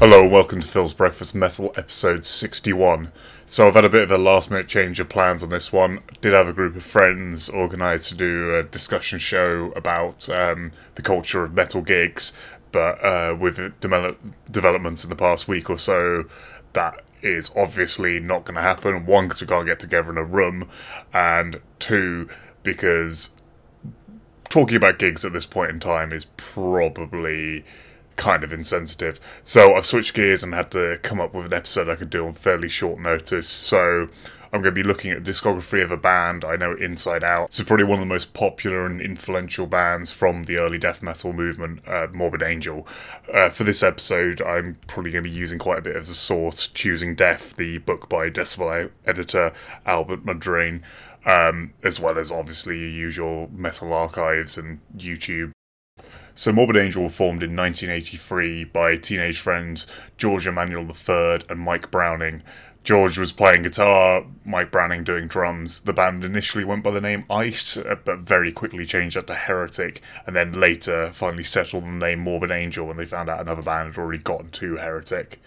Hello and welcome to Phil's Breakfast Metal episode 61. So I've had a bit of a last minute change of plans on this one. Did have a group of friends organised to do a discussion show about um, the culture of metal gigs, but uh, with develop- developments in the past week or so, that is obviously not going to happen. One, because we can't get together in a room, and two, because talking about gigs at this point in time is probably kind of insensitive. So I've switched gears and had to come up with an episode I could do on fairly short notice. So I'm going to be looking at the discography of a band I know inside out. It's probably one of the most popular and influential bands from the early death metal movement, uh, Morbid Angel. Uh, for this episode, I'm probably going to be using quite a bit as a source, Choosing Death, the book by Decibel editor Albert Mudrian. Um, as well as obviously your usual metal archives and YouTube so Morbid Angel were formed in 1983 by teenage friends George Emanuel III and Mike Browning. George was playing guitar, Mike Browning doing drums. The band initially went by the name Ice, uh, but very quickly changed that to Heretic, and then later finally settled on the name Morbid Angel when they found out another band had already gotten to Heretic.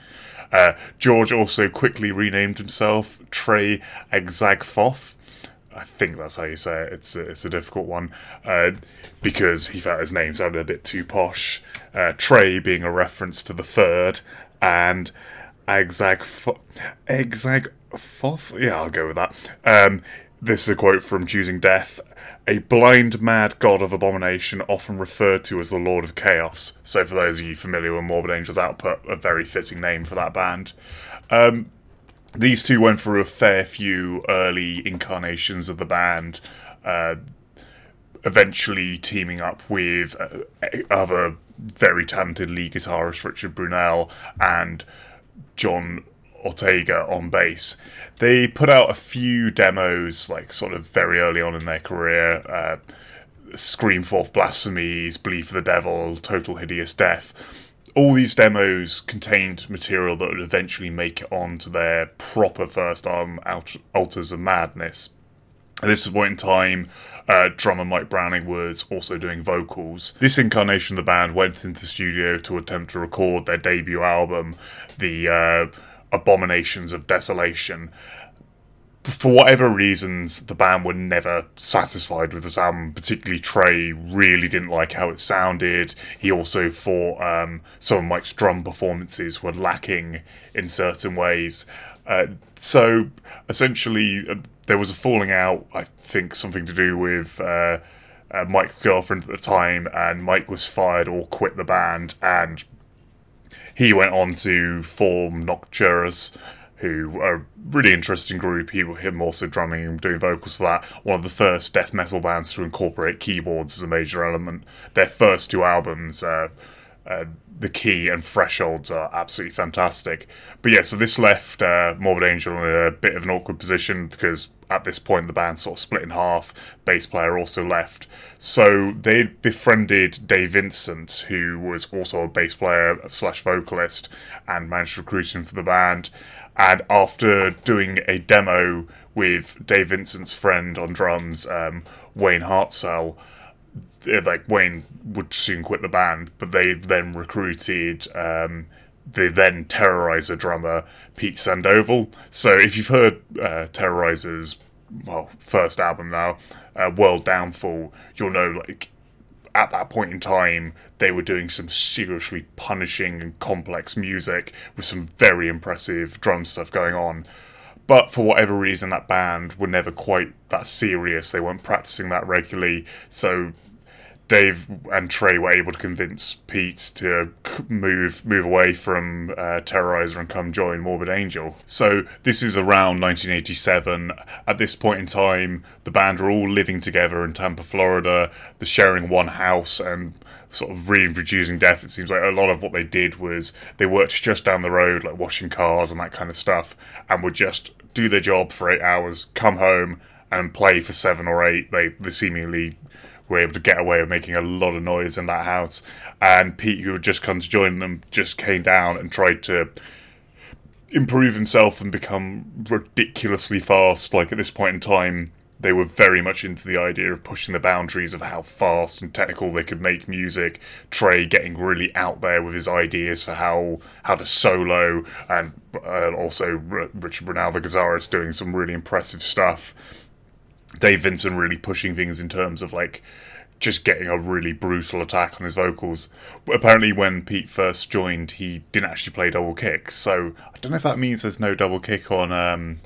Uh, George also quickly renamed himself Trey Azagthoth. I think that's how you say it. It's a, it's a difficult one. Uh, because he felt his name sounded a bit too posh. Uh, Trey being a reference to the third, and Exag Exag Foff. Yeah, I'll go with that. Um, this is a quote from Choosing Death. A blind, mad god of abomination, often referred to as the Lord of Chaos. So, for those of you familiar with Morbid Angel's output, a very fitting name for that band. Um, these two went through a fair few early incarnations of the band. Uh, eventually teaming up with uh, other very talented lead guitarist Richard Brunel and John Ortega on bass. They put out a few demos, like sort of very early on in their career. Uh, Scream Forth Blasphemies, Bleed for the Devil, Total Hideous Death. All these demos contained material that would eventually make it onto their proper first album, Altars of Madness. At this point in time, uh, drummer Mike Browning was also doing vocals. This incarnation of the band went into studio to attempt to record their debut album, The uh, Abominations of Desolation. For whatever reasons, the band were never satisfied with this album. Particularly, Trey really didn't like how it sounded. He also thought um, some of Mike's drum performances were lacking in certain ways. Uh, so, essentially, uh, there was a falling out. I think something to do with uh, uh, Mike's girlfriend at the time, and Mike was fired or quit the band, and he went on to form Nocturnus, who are a really interesting group. He him also drumming and doing vocals for that. One of the first death metal bands to incorporate keyboards as a major element. Their first two albums. Uh, uh, the key and thresholds are absolutely fantastic. But yeah, so this left uh, Morbid Angel in a bit of an awkward position because at this point the band sort of split in half. Bass player also left. So they befriended Dave Vincent, who was also a bass player slash vocalist, and managed to recruit him for the band. And after doing a demo with Dave Vincent's friend on drums, um, Wayne Hartsell, like Wayne would soon quit the band, but they then recruited um, the then Terrorizer drummer Pete Sandoval. So if you've heard uh, Terrorizer's well first album now, uh, World Downfall, you'll know like at that point in time they were doing some seriously punishing and complex music with some very impressive drum stuff going on. But for whatever reason, that band were never quite that serious. They weren't practicing that regularly. So Dave and Trey were able to convince Pete to move move away from uh, Terrorizer and come join Morbid Angel. So this is around 1987. At this point in time, the band are all living together in Tampa, Florida. They're sharing one house and sort of reintroducing death. It seems like a lot of what they did was they worked just down the road, like washing cars and that kind of stuff, and would just do their job for eight hours, come home and play for seven or eight. They, they seemingly were able to get away with making a lot of noise in that house. And Pete, who had just come to join them, just came down and tried to improve himself and become ridiculously fast. Like at this point in time, they were very much into the idea of pushing the boundaries of how fast and technical they could make music. Trey getting really out there with his ideas for how how to solo, and uh, also R- Richard Brunel, the guitarist, doing some really impressive stuff. Dave Vincent really pushing things in terms of like just getting a really brutal attack on his vocals. Apparently, when Pete first joined, he didn't actually play double kicks, so I don't know if that means there's no double kick on um,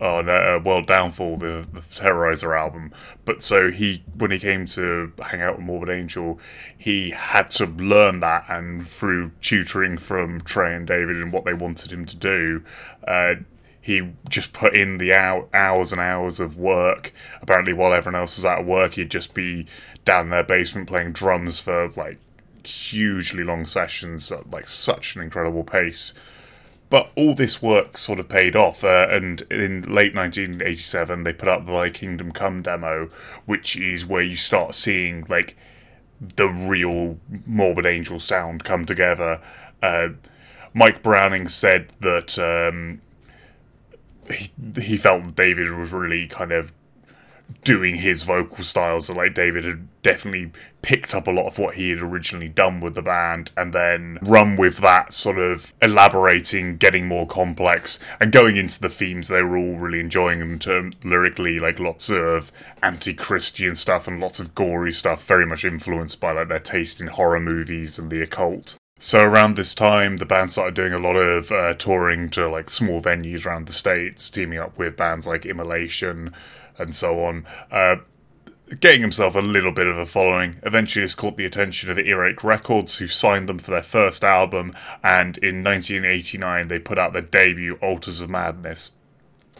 on uh, World Downfall, the, the Terrorizer album. But so he, when he came to hang out with Morbid Angel, he had to learn that, and through tutoring from Trey and David and what they wanted him to do, uh, he just put in the hours and hours of work. Apparently, while everyone else was out of work, he'd just be down in their basement playing drums for like hugely long sessions at like such an incredible pace. But all this work sort of paid off, uh, and in late 1987, they put out the like Kingdom Come demo, which is where you start seeing like the real Morbid Angel sound come together. Uh, Mike Browning said that um, he he felt David was really kind of doing his vocal styles. So like David had definitely picked up a lot of what he had originally done with the band and then run with that sort of elaborating, getting more complex and going into the themes they were all really enjoying in terms lyrically, like lots of anti-Christian stuff and lots of gory stuff, very much influenced by like their taste in horror movies and the occult. So around this time, the band started doing a lot of uh, touring to like small venues around the states, teaming up with bands like Immolation and so on. Uh, getting himself a little bit of a following. Eventually, has caught the attention of Earache Records, who signed them for their first album, and in 1989 they put out their debut, Altars of Madness.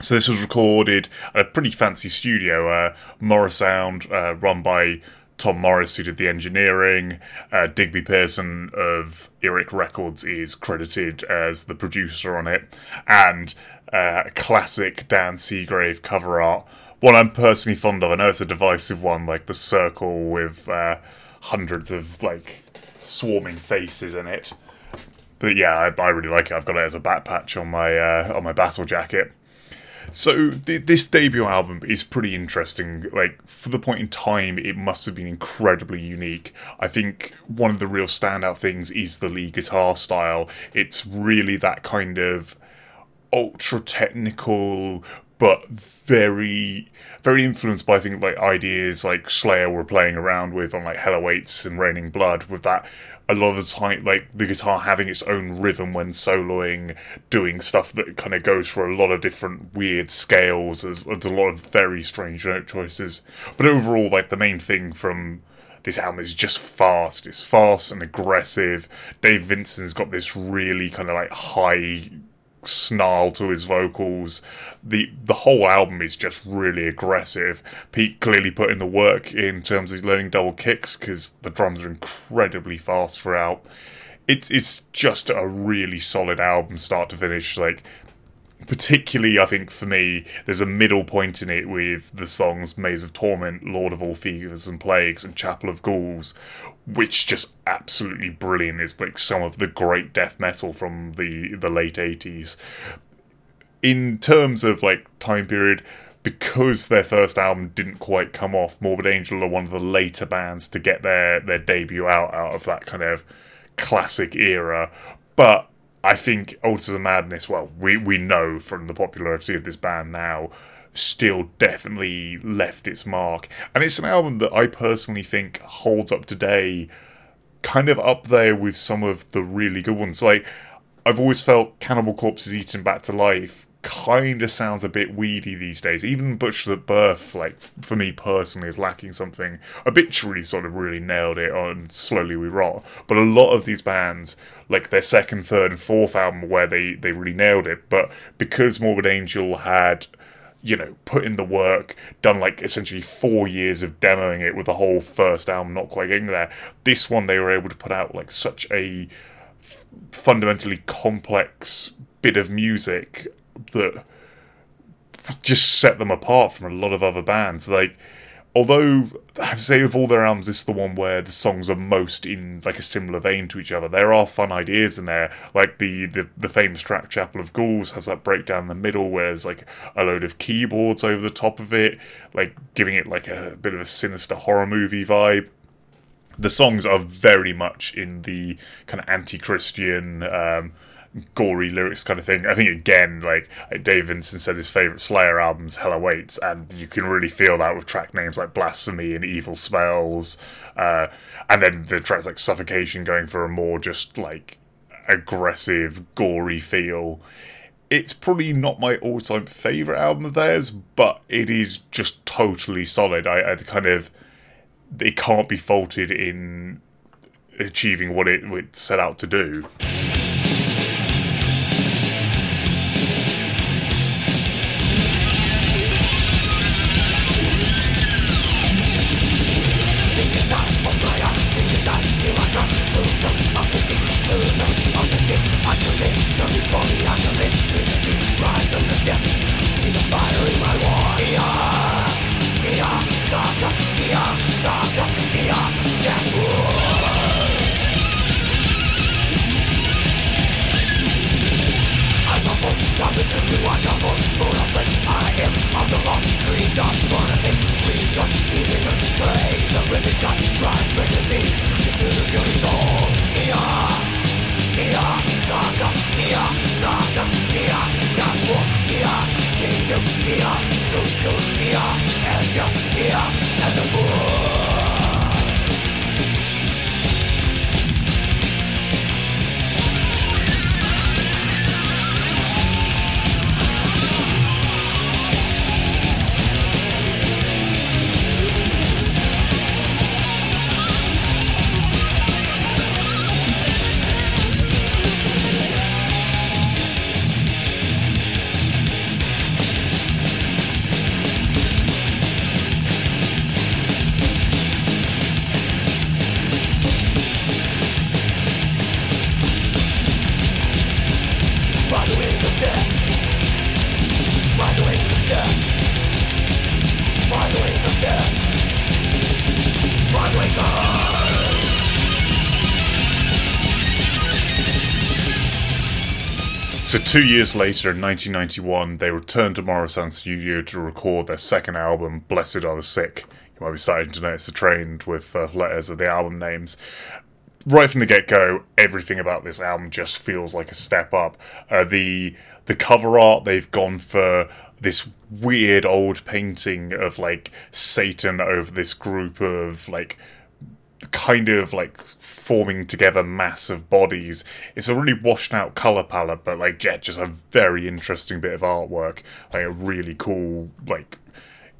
So this was recorded at a pretty fancy studio, uh, Morrisound, uh, run by Tom Morris, who did the engineering. Uh, Digby Pearson of Earache Records is credited as the producer on it. And uh, classic Dan Seagrave cover art. One I'm personally fond of. I know it's a divisive one, like the circle with uh, hundreds of like swarming faces in it. But yeah, I, I, really like it. I've got it as a back patch on my uh, on my battle jacket. So th- this debut album is pretty interesting. Like for the point in time, it must have been incredibly unique. I think one of the real standout things is the lead guitar style. It's really that kind of ultra technical but very very influenced by I think like ideas like Slayer were playing around with on like Hell Awaits and Raining Blood with that a lot of the time, like the guitar having its own rhythm when soloing, doing stuff that kind of goes for a lot of different weird scales. There's, there's a lot of very strange note choices, but overall, like the main thing from this album is just fast. It's fast and aggressive. Dave Vincent's got this really kind of like high snarl to his vocals. The the whole album is just really aggressive. Pete clearly put in the work in terms of learning double kicks because the drums are incredibly fast throughout. It's it's just a really solid album, start to finish. Like particularly, I think for me, there's a middle point in it with the songs "Maze of Torment," "Lord of All Fevers and Plagues," and "Chapel of Ghouls," which just absolutely brilliant. is like some of the great death metal from the the late '80s. In terms of like time period, because their first album didn't quite come off, Morbid Angel are one of the later bands to get their their debut out out of that kind of classic era. But I think Altars of Madness, well, we, we know from the popularity of this band now, still definitely left its mark. And it's an album that I personally think holds up today, kind of up there with some of the really good ones. Like, I've always felt Cannibal Corpse's Eaten Back to Life kind of sounds a bit weedy these days. Even Butcher at Birth, like for me personally, is lacking something. Obituary sort of really nailed it on Slowly We Rot, but a lot of these bands, like their second, third, and fourth album, where they they really nailed it. But because Morbid Angel had you know, put in the work, done like essentially four years of demoing it with the whole first album not quite getting there. This one they were able to put out like such a fundamentally complex bit of music that just set them apart from a lot of other bands. Like although I have to say of all their albums, this is the one where the songs are most in like a similar vein to each other. There are fun ideas in there, like the the, the famous track "Chapel of Ghouls" has that breakdown in the middle where there's like a load of keyboards over the top of it, like giving it like a bit of a sinister horror movie vibe. The songs are very much in the kind of anti-Christian. Um, gory lyrics kind of thing. I think again, like Dave Vincent said, his favorite Slayer albums, Hell Awaits, and you can really feel that with track names like Blasphemy and Evil Smells, uh, and then the tracks like Suffocation going for a more just like aggressive, gory feel. It's probably not my all-time favorite album of theirs, but it is just totally solid. I, I kind of it can't be faulted in achieving what it, it set out to do. Yeah. So, two years later, in 1991, they returned to Morrisound Studio to record their second album, Blessed Are the Sick. You might be starting to notice the trend with first letters of the album names. Right from the get go, everything about this album just feels like a step up. Uh, the the cover art they've gone for this weird old painting of like Satan over this group of like kind of like forming together mass of bodies. It's a really washed out color palette, but like yeah, just a very interesting bit of artwork. Like a really cool like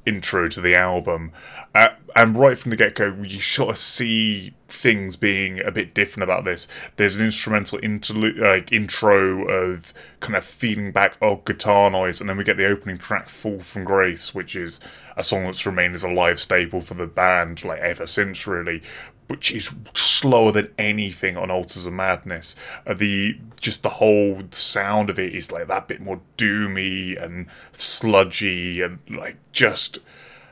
intro to the album. Uh, and right from the get go, you sort of see things being a bit different about this. There's an instrumental interlude, like intro of kind of feeding back old guitar noise, and then we get the opening track, "Fall from Grace," which is a song that's remained as a live staple for the band like ever since, really which is slower than anything on Altars of Madness. Uh, the just the whole sound of it is like that bit more doomy and sludgy and like just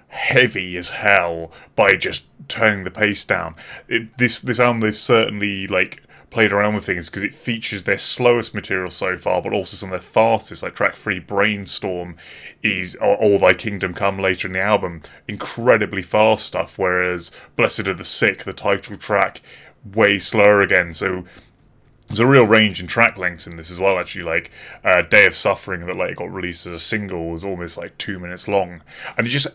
heavy as hell by just turning the pace down. It, this this album they've certainly like played around with things because it features their slowest material so far, but also some of their fastest. Like track three, Brainstorm, is All Thy Kingdom Come later in the album, incredibly fast stuff. Whereas Blessed Are the Sick, the title track, way slower again. So there's a real range in track lengths in this as well. Actually, like uh, Day of Suffering that like got released as a single was almost like two minutes long, and it just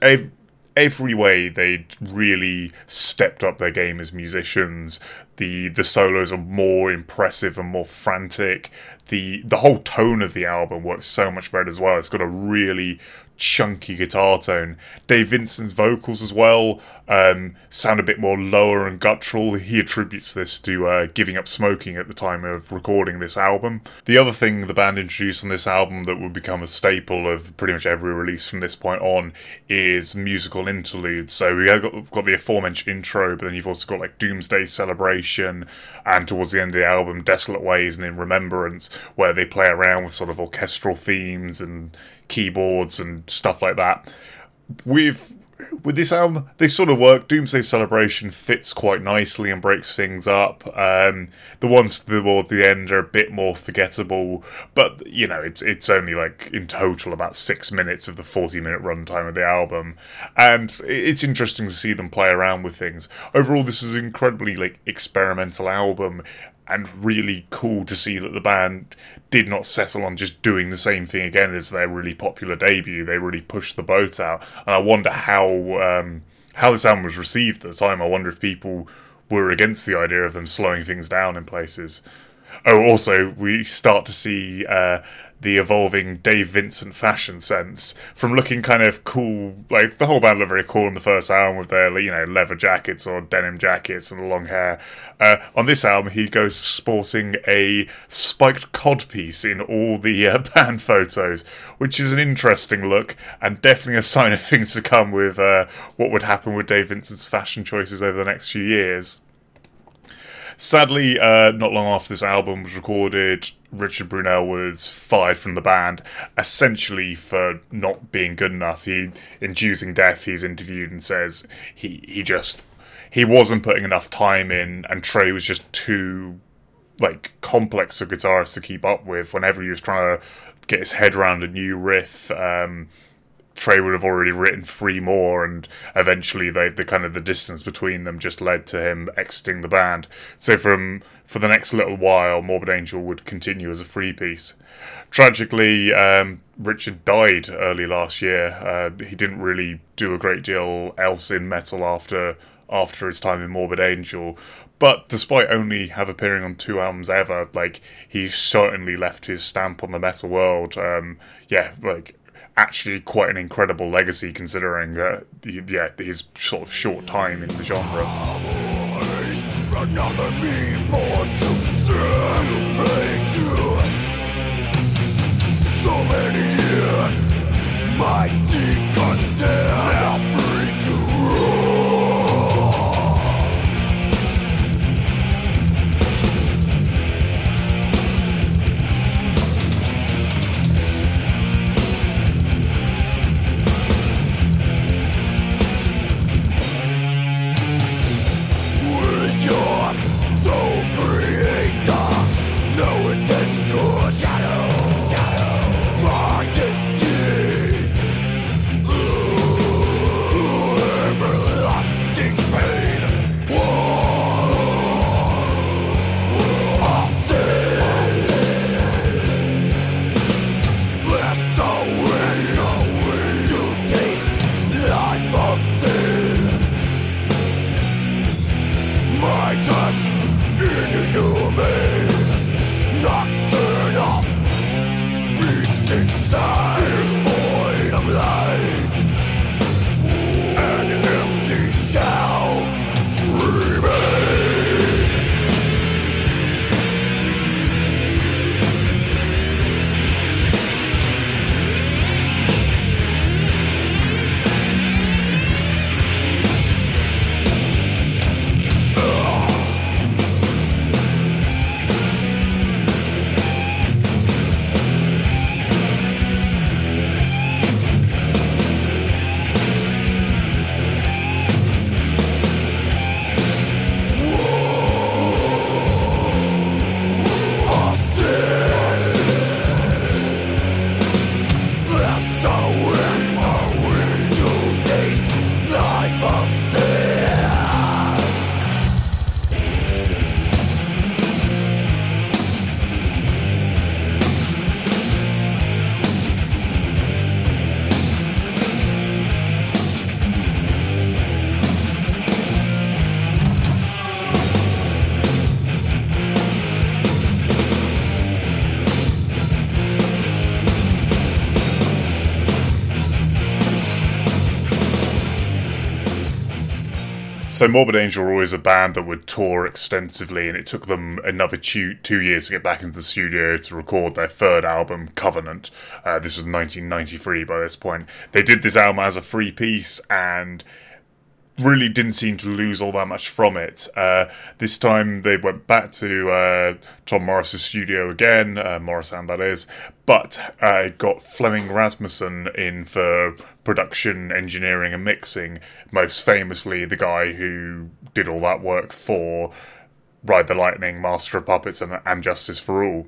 every way they really stepped up their game as musicians. The the solos are more impressive and more frantic. The the whole tone of the album works so much better as well. It's got a really chunky guitar tone. Dave Vincent's vocals as well um, sound a bit more lower and guttural. He attributes this to uh, giving up smoking at the time of recording this album. The other thing the band introduced on this album that would become a staple of pretty much every release from this point on is musical interludes. So we have got, got the aforementioned intro, but then you've also got like Doomsday Celebration and towards the end of the album, Desolate Ways and In Remembrance, where they play around with sort of orchestral themes and keyboards and stuff like that. With with this album, they sort of work. Doomsday Celebration fits quite nicely and breaks things up. Um, the ones toward the end are a bit more forgettable, but you know, it's it's only like in total about six minutes of the forty-minute runtime of the album, and it's interesting to see them play around with things. Overall, this is an incredibly like experimental album, and really cool to see that the band did not settle on just doing the same thing again as their really popular debut. They really pushed the boat out, and I wonder how um, how this album was received at the time. I wonder if people were against the idea of them slowing things down in places. Oh, also, we start to see uh, the evolving Dave Vincent fashion sense from looking kind of cool. Like the whole band looked very cool in the first album with their you know leather jackets or denim jackets and the long hair. Uh, on this album, he goes sporting a spiked cod piece in all the uh, band photos, which is an interesting look and definitely a sign of things to come with uh, what would happen with Dave Vincent's fashion choices over the next few years. Sadly, uh, not long after this album was recorded, Richard Brunel was fired from the band, essentially for not being good enough. He, In Choosing Death, he's interviewed and says he he just he wasn't putting enough time in, and Trey was just too like complex a guitarist to keep up with. Whenever he was trying to get his head around a new riff. Um, Trey would have already written three more, and eventually they, the kind of the distance between them just led to him exiting the band. So from for the next little while, Morbid Angel would continue as a free piece. Tragically, um, Richard died early last year. Uh, he didn't really do a great deal else in metal after after his time in Morbid Angel. But despite only have appearing on two albums ever, like he certainly left his stamp on the metal world. Um, yeah, like actually quite an incredible legacy considering uh, yeah his sort of short time in the genre. So Morbid Angel were always a band that would tour extensively, and it took them another two, two years to get back into the studio to record their third album, Covenant. Uh, this was 1993 by this point. They did this album as a free piece, and really didn't seem to lose all that much from it. Uh, this time they went back to uh, Tom Morris's studio again, uh, Morrisound that is, but uh, got Flemming Rasmussen in for production, engineering, and mixing. Most famously, the guy who did all that work for Ride the Lightning, Master of Puppets, and, and Justice for All.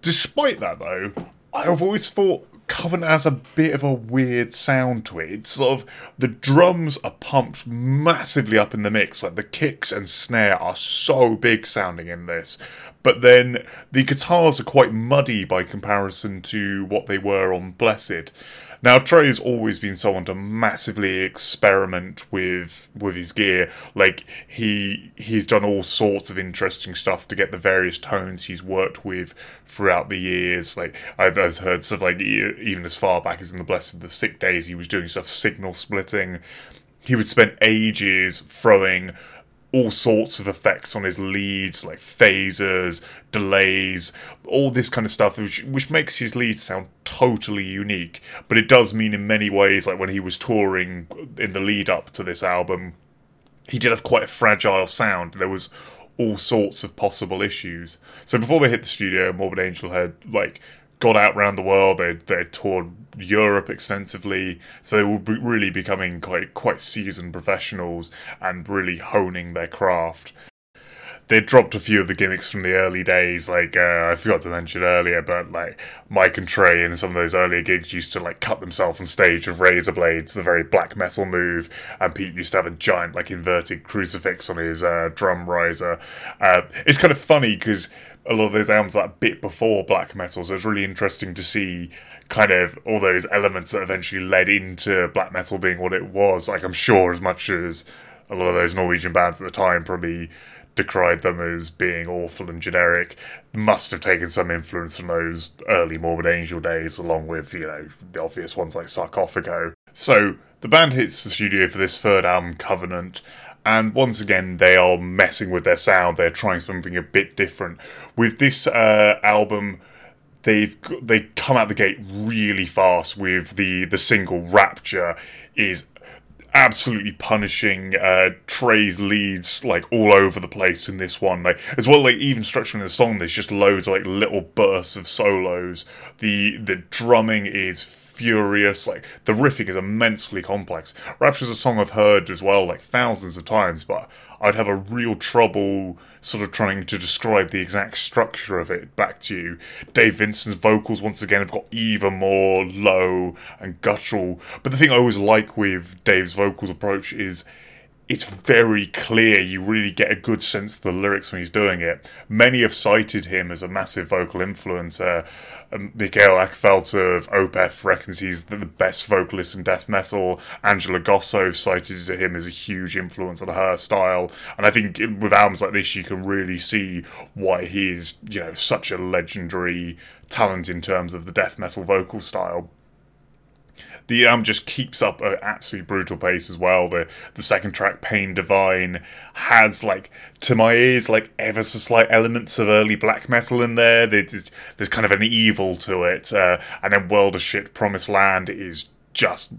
Despite that, though, I've always thought Covenant has a bit of a weird sound to it. It's sort of the drums are pumped massively up in the mix, like the kicks and snare are so big sounding in this, but then the guitars are quite muddy by comparison to what they were on Blessed. Now Trey's always been someone to massively experiment with with his gear. Like he he's done all sorts of interesting stuff to get the various tones he's worked with throughout the years. Like I've, I've heard stuff like even as far back as in the Blessed the Sick Days, he was doing stuff signal splitting. He would spend ages throwing all sorts of effects on his leads, like phasers, delays, all this kind of stuff, which, which makes his leads sound totally unique. But it does mean in many ways, like when he was touring in the lead up to this album, he did have quite a fragile sound. There was all sorts of possible issues. So before they hit the studio, Morbid Angel had like got out around the world. They they toured Europe extensively, so they were really becoming quite quite seasoned professionals and really honing their craft. They dropped a few of the gimmicks from the early days, like uh, I forgot to mention earlier, but like Mike and Trey in some of those earlier gigs used to like cut themselves on stage with razor blades, the very black metal move, and Pete used to have a giant like inverted crucifix on his uh, drum riser. Uh, it's kind of funny because a lot of those albums that bit before black metal. So it's really interesting to see kind of all those elements that eventually led into black metal being what it was. Like I'm sure as much as a lot of those Norwegian bands at the time probably decried them as being awful and generic, must have taken some influence from those early Morbid Angel days, along with, you know, the obvious ones like Sarcophago. So the band hits the studio for this third album, Covenant, and once again they are messing with their sound they're trying something a bit different with this uh, album they've they come out the gate really fast with the the single rapture is absolutely punishing uh, Trey's leads like all over the place in this one. Like as well, like even structuring the song, there's just loads of like little bursts of solos. The the drumming is furious. Like the riffing is immensely complex. Rapture's a song I've heard as well, like thousands of times, but I'd have a real trouble sort of trying to describe the exact structure of it back to you. Dave Vincent's vocals once again have got even more low and guttural. But the thing I always like with Dave's vocals approach is it's very clear. You really get a good sense of the lyrics when he's doing it. Many have cited him as a massive vocal influencer. Um, Mikael Åkerfeldt of Opeth reckons he's the best vocalist in death metal. Angela Gossow cited him as a huge influence on her style. And I think with albums like this, you can really see why he is, you know, such a legendary talent in terms of the death metal vocal style the album just keeps up an absolutely brutal pace as well. The the second track, Pain Divine, has like to my ears like ever so slight elements of early black metal in there. There's, there's kind of an evil to it, uh, and then World of Shit, Promised Land is just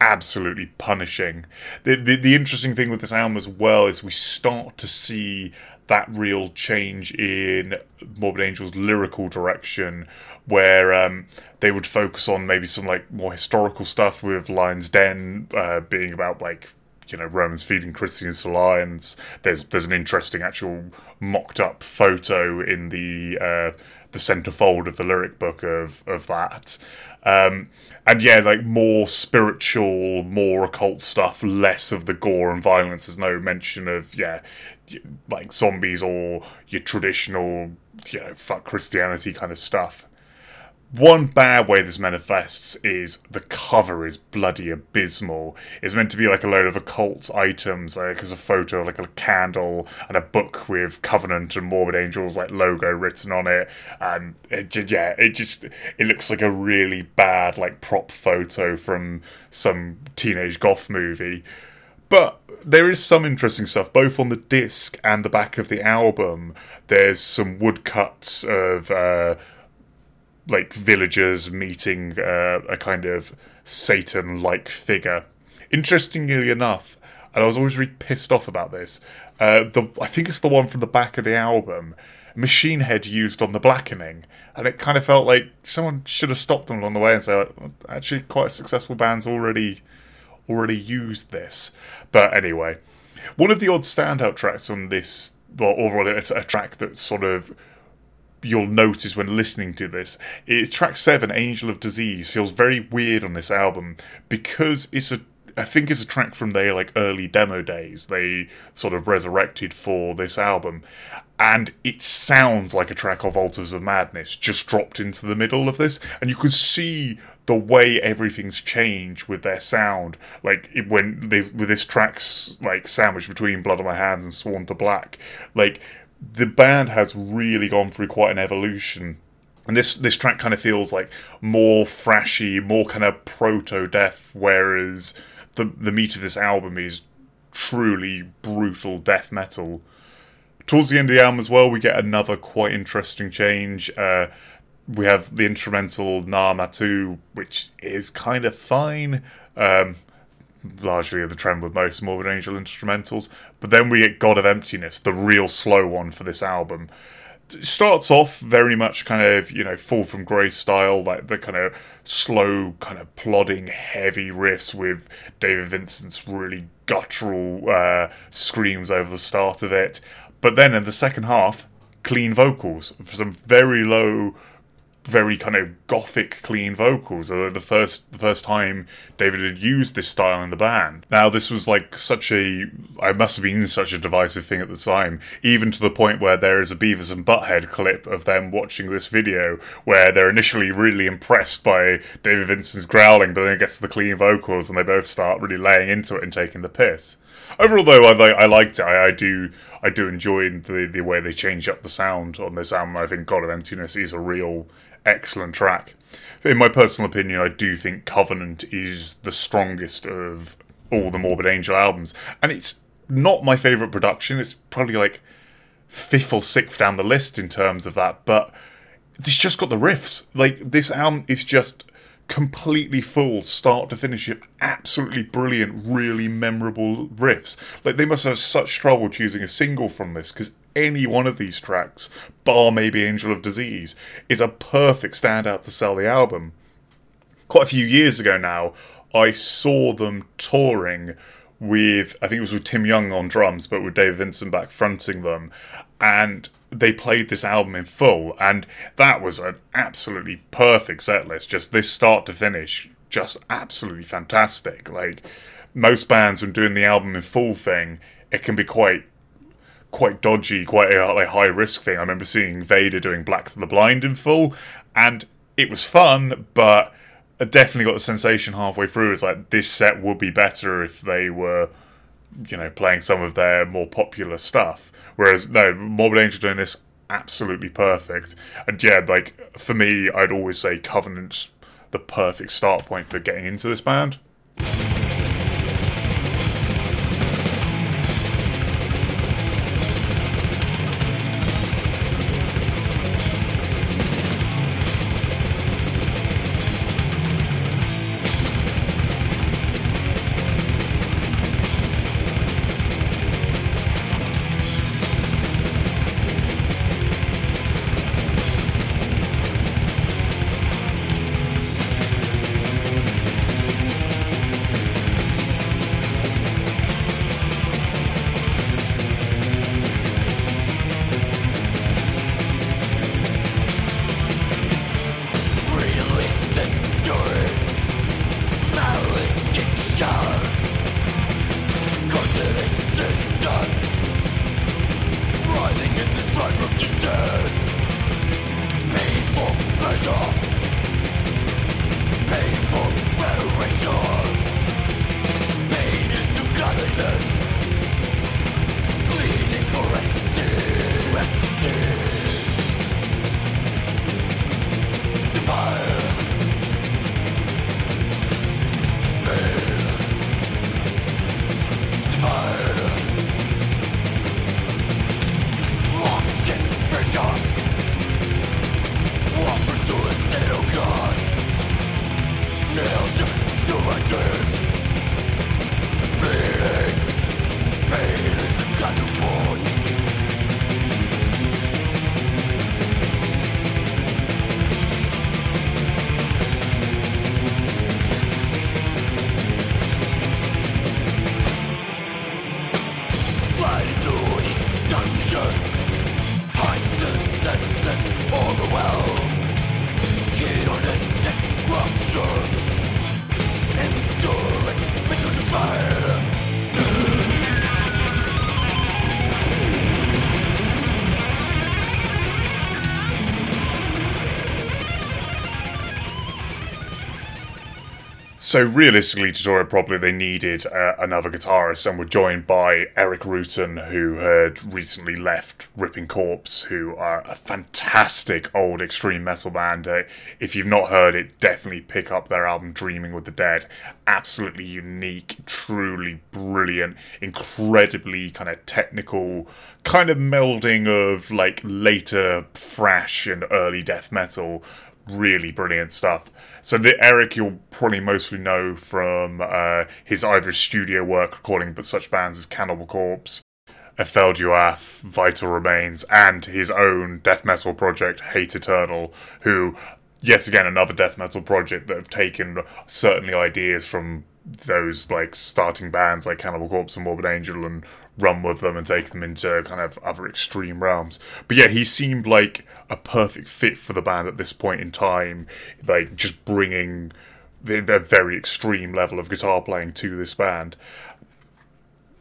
absolutely punishing. The, the the interesting thing with this album as well is we start to see that real change in Morbid Angel's lyrical direction, where um, they would focus on maybe some like more historical stuff with Lion's Den uh, being about like you know Romans feeding Christians to lions. There's there's an interesting actual mocked up photo in the uh, the centerfold of the lyric book of of that. Um, and yeah, like more spiritual, more occult stuff, less of the gore and violence. There's no mention of yeah, like zombies or your traditional you know fuck Christianity kind of stuff. One bad way this manifests is the cover is bloody abysmal. It's meant to be like a load of occult items, like as a photo, like a candle and a book with Covenant and Morbid Angels like logo written on it, and it yeah, it just it looks like a really bad like prop photo from some teenage goth movie. But there is some interesting stuff, both on the disc and the back of the album. There's some woodcuts of. Uh, like villagers meeting uh, a kind of Satan like figure. Interestingly enough, and I was always really pissed off about this. Uh, the I think it's the one from the back of the album. Machine Head used on the blackening, and it kind of felt like someone should have stopped them along the way and said, "Actually, quite successful band's already already used this." But anyway, one of the odd standout tracks on this, or, or it's a track that sort of you'll notice when listening to this is track 7 angel of disease feels very weird on this album because it's a I think it's a track from their like early demo days. They sort of resurrected for this album, and it sounds like a track of Altars of Madness just dropped into the middle of this, and you can see the way everything's changed with their sound. Like it, when they with this track's like sandwiched between Blood on My Hands and Sworn to Black, like the band has really gone through quite an evolution and this this track kind of feels like more thrashy, more kind of proto death, whereas the the meat of this album is truly brutal death metal. Towards the end of the album as well, we get another quite interesting change. Uh, we have the instrumental Nar Mattaru, which is kind of fine. Um, largely the trend with most Morbid Angel instrumentals. But then we get God of Emptiness, the real slow one for this album starts off very much kind of you know fall from grace style like the kind of slow kind of plodding heavy riffs with david vincent's really guttural uh, screams over the start of it but then in the second half clean vocals some very low very kind of gothic clean vocals. Uh, the first the first time David had used this style in the band. Now this was like such a I must have been such a divisive thing at the time, even to the point where there is a Beavis and Butthead clip of them watching this video where they're initially really impressed by David Vincent's growling, but then it gets to the clean vocals and they both start really laying into it and taking the piss. Overall, though, I, I liked it. I, I do I do enjoy the the way they change up the sound on this album. I think God of Emptiness is a real excellent track. In my personal opinion, I do think Covenant is the strongest of all the Morbid Angel albums, and it's not my favourite production. It's probably like fifth or sixth down the list in terms of that, but it's just got the riffs. Like this album is just completely full, start to finish. It Absolutely brilliant, really memorable riffs. Like they must have such trouble choosing a single from this because any one of these tracks, bar maybe Angel of Disease, is a perfect standout to sell the album. Quite a few years ago now, I saw them touring with, I think it was with Tim Yeung on drums, but with Dave Vincent back fronting them. And they played this album in full, and that was an absolutely perfect set list. Just this start to finish, just absolutely fantastic. Like most bands, when doing the album in full thing, it can be quite quite dodgy, quite a like high risk thing. I remember seeing Vader doing Black the Blind in full, and it was fun, but I definitely got the sensation halfway through. It's like this set would be better if they were, you know, playing some of their more popular stuff. Whereas no, Morbid Angel doing this absolutely perfect. And yeah, like for me, I'd always say Covenant's the perfect start point for getting into this band. So realistically, to tour it properly, they needed uh, another guitarist, and were joined by Erik Rutan, who had recently left Ripping Corpse, who are a fantastic old extreme metal band. Uh, if you've not heard it, definitely pick up their album Dreaming with the Dead. Absolutely unique, truly brilliant, incredibly kind of technical, kind of melding of like later thrash and early death metal really brilliant stuff. So the Erik you'll probably mostly know from uh, his either studio work recording but such bands as Cannibal Corpse, Ephel Duath, Vital Remains, and his own death metal project Hate Eternal, who yet again another death metal project that have taken certainly ideas from those like starting bands like Cannibal Corpse and Morbid Angel and run with them and take them into kind of other extreme realms. But yeah, he seemed like a perfect fit for the band at this point in time, like just bringing the, the very extreme level of guitar playing to this band.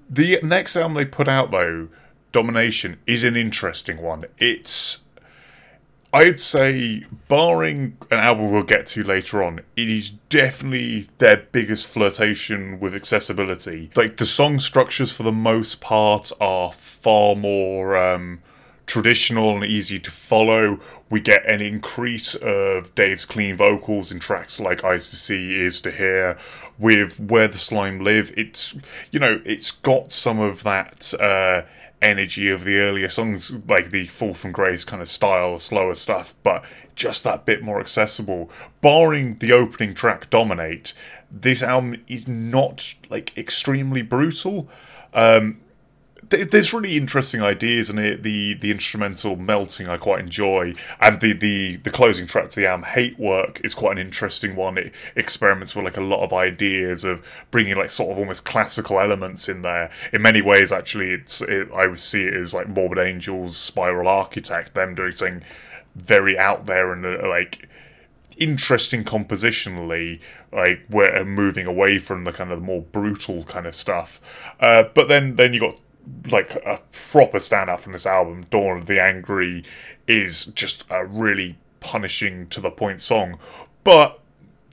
The next album they put out though, Domination, is an interesting one. It's I'd say, barring an album we'll get to later on, it is definitely their biggest flirtation with accessibility. Like, the song structures, for the most part, are far more um, traditional and easy to follow. We get an increase of Dave's clean vocals in tracks like Eyes to See, Ears to Hear. With Where the Slime Live, it's, you know, it's got some of that. Uh, energy of the earlier songs, like the Fall from Grace kind of style, slower stuff, but just that bit more accessible. Barring the opening track Dominate, this album is not like extremely brutal. Um, there's really interesting ideas in it. The the instrumental melting I quite enjoy, and the the the closing track to the Am Hatework is quite an interesting one. It experiments with like a lot of ideas of bringing like sort of almost classical elements in there. In many ways, actually, it's it, I would see it as like Morbid Angels, Spiral Architect, them doing something very out there and uh, like interesting compositionally, like we're moving away from the kind of more brutal kind of stuff. Uh, but then then you got like a proper standout from this album, Dawn of the Angry, is just a really punishing to the point song. But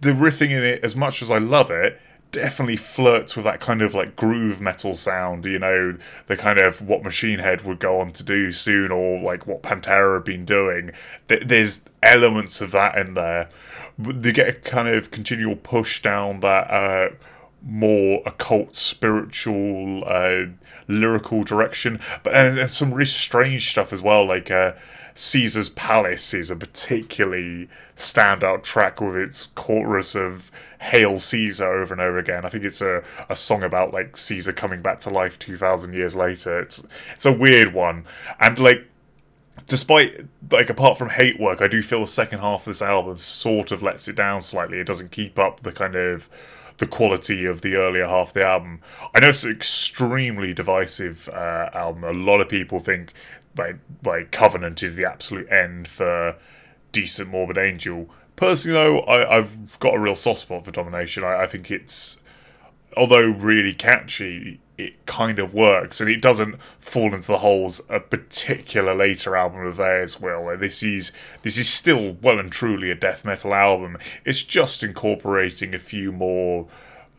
the riffing in it, as much as I love it, definitely flirts with that kind of like groove metal sound, you know, the kind of what Machine Head would go on to do soon, or like what Pantera have been doing. There's elements of that in there. They get a kind of continual push down that uh, more occult, spiritual, uh, lyrical direction, but and, and some really strange stuff as well. Like uh, Caesar's Palace is a particularly standout track with its chorus of "Hail Caesar" over and over again. I think it's a, a song about like Caesar coming back to life two thousand years later. It's it's a weird one, and like despite like apart from Hatework, I do feel the second half of this album sort of lets it down slightly. It doesn't keep up the kind of the quality of the earlier half of the album. I know it's an extremely divisive uh, album. A lot of people think like like Covenant is the absolute end for decent Morbid Angel. Personally, though, I, have got a real soft spot for Domination. I, I think it's although really catchy, it kind of works and it doesn't fall into the holes a particular later album of theirs will. This is this is still well and truly a death metal album. It's just incorporating a few more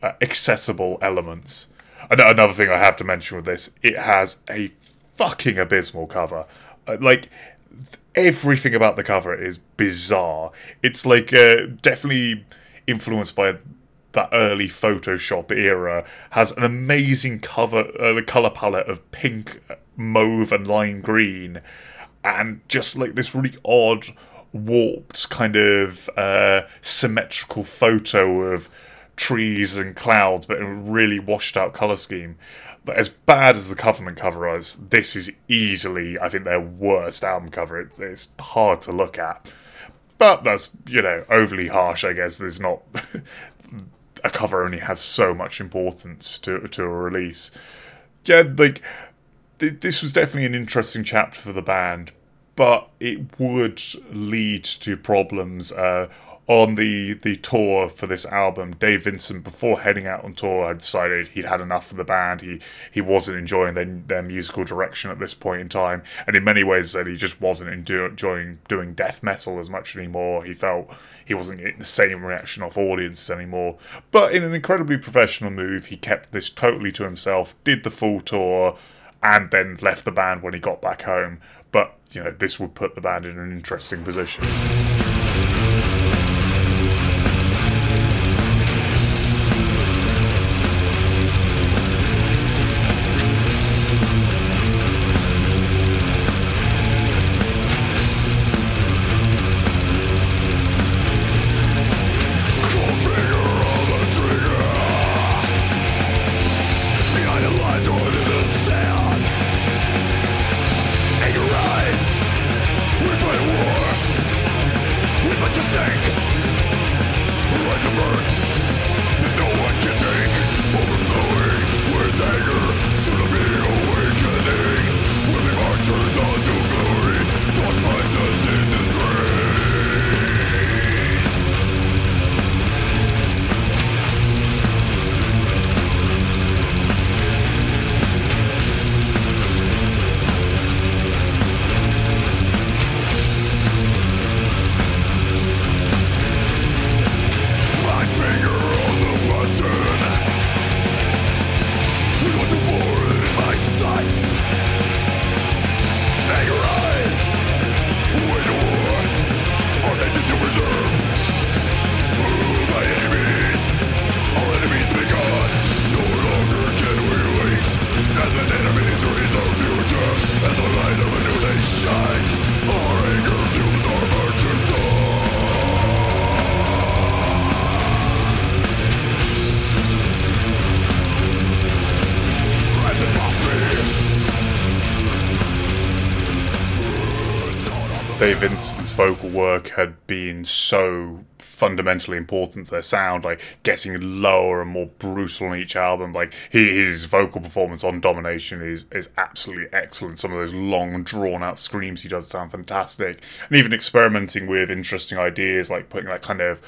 uh, accessible elements. Another thing I have to mention with this, it has a fucking abysmal cover. Uh, like everything about the cover is bizarre. It's like uh, definitely influenced by that early Photoshop era has an amazing cover, uh, the color palette of pink, mauve, and lime green, and just like this really odd, warped kind of uh, symmetrical photo of trees and clouds, but in a really washed out color scheme. But as bad as the Covenant cover is, this is easily, I think, their worst album cover. It's, it's hard to look at. But that's, you know, overly harsh, I guess. There's not a cover only has so much importance to to a release. Yeah, like th- this was definitely an interesting chapter for the band, but it would lead to problems. Uh, on the the tour for this album, Dave Vincent, before heading out on tour, had decided he'd had enough of the band. He he wasn't enjoying their, their musical direction at this point in time, and in many ways said he just wasn't enjoying doing death metal as much anymore. He felt he wasn't getting the same reaction off audiences anymore. But in an incredibly professional move, he kept this totally to himself, did the full tour, and then left the band when he got back home. But you know, this would put the band in an interesting position. Vincent's vocal work had been so fundamentally important to their sound, like getting lower and more brutal on each album. Like his vocal performance on Domination is is absolutely excellent. Some of those long, drawn out screams he does sound fantastic, and even experimenting with interesting ideas like putting that kind of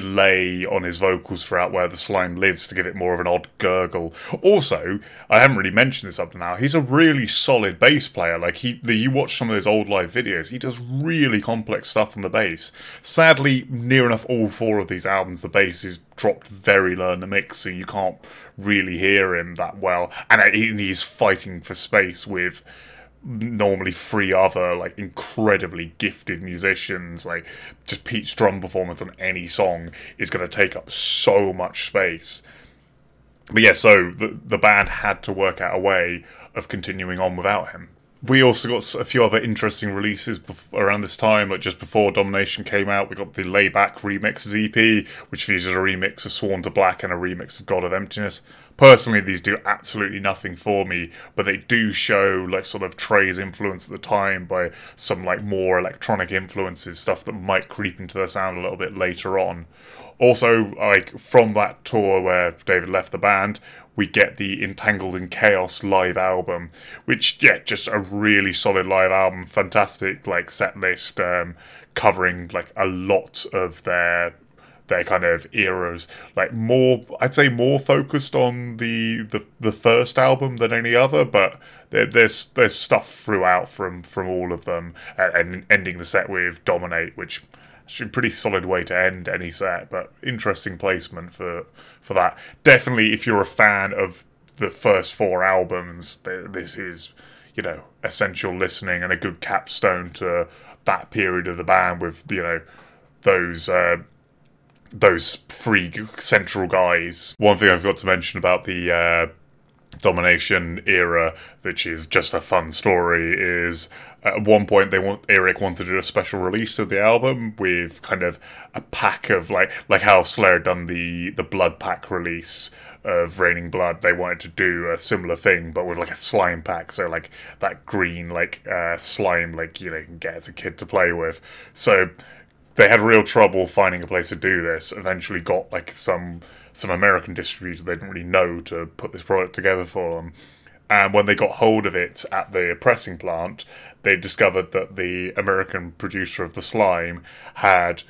delay on his vocals throughout where the slime lives to give it more of an odd gurgle. Also, I haven't really mentioned this up to now. He's a really solid bass player. Like he, the, you watch some of those old live videos, he does really complex stuff on the bass. Sadly, near enough all four of these albums, the bass is dropped very low in the mix, so you can't really hear him that well. And uh, he's fighting for space with normally three other like incredibly gifted musicians like just pete's drum performance on any song is going to take up so much space but yeah so the, the band had to work out a way of continuing on without him we also got a few other interesting releases around this time, like just before Domination came out. We got the Laibach Remixes EP, which features a remix of Sworn to Black and a remix of God of Emptiness. Personally, these do absolutely nothing for me, but they do show like sort of Trey's influence at the time by some like more electronic influences, stuff that might creep into their sound a little bit later on. Also, like from that tour where David left the band, we get the Entangled in Chaos live album, which yeah, just a really solid live album, fantastic like set list, um, covering like a lot of their their kind of eras, like more I'd say more focused on the the, the first album than any other, but there, there's there's stuff throughout from from all of them, and, ending the set with Dominate, which Actually, pretty solid way to end any set, but interesting placement for for that. Definitely, if you're a fan of the first four albums, this is you know essential listening and a good capstone to that period of the band with you know those. Uh, those three central guys. One thing I forgot to mention about the uh, domination era, which is just a fun story, is at one point they want Erik wanted to do a special release of the album with kind of a pack of like like how Slayer done the the Blood Pack release of Raining Blood. They wanted to do a similar thing, but with like a slime pack, so like that green like uh, slime like you know you can get as a kid to play with. So they had real trouble finding a place to do this. Eventually got like some some American distributor they didn't really know to put this product together for them. And when they got hold of it at the pressing plant, they discovered that the American producer of the slime had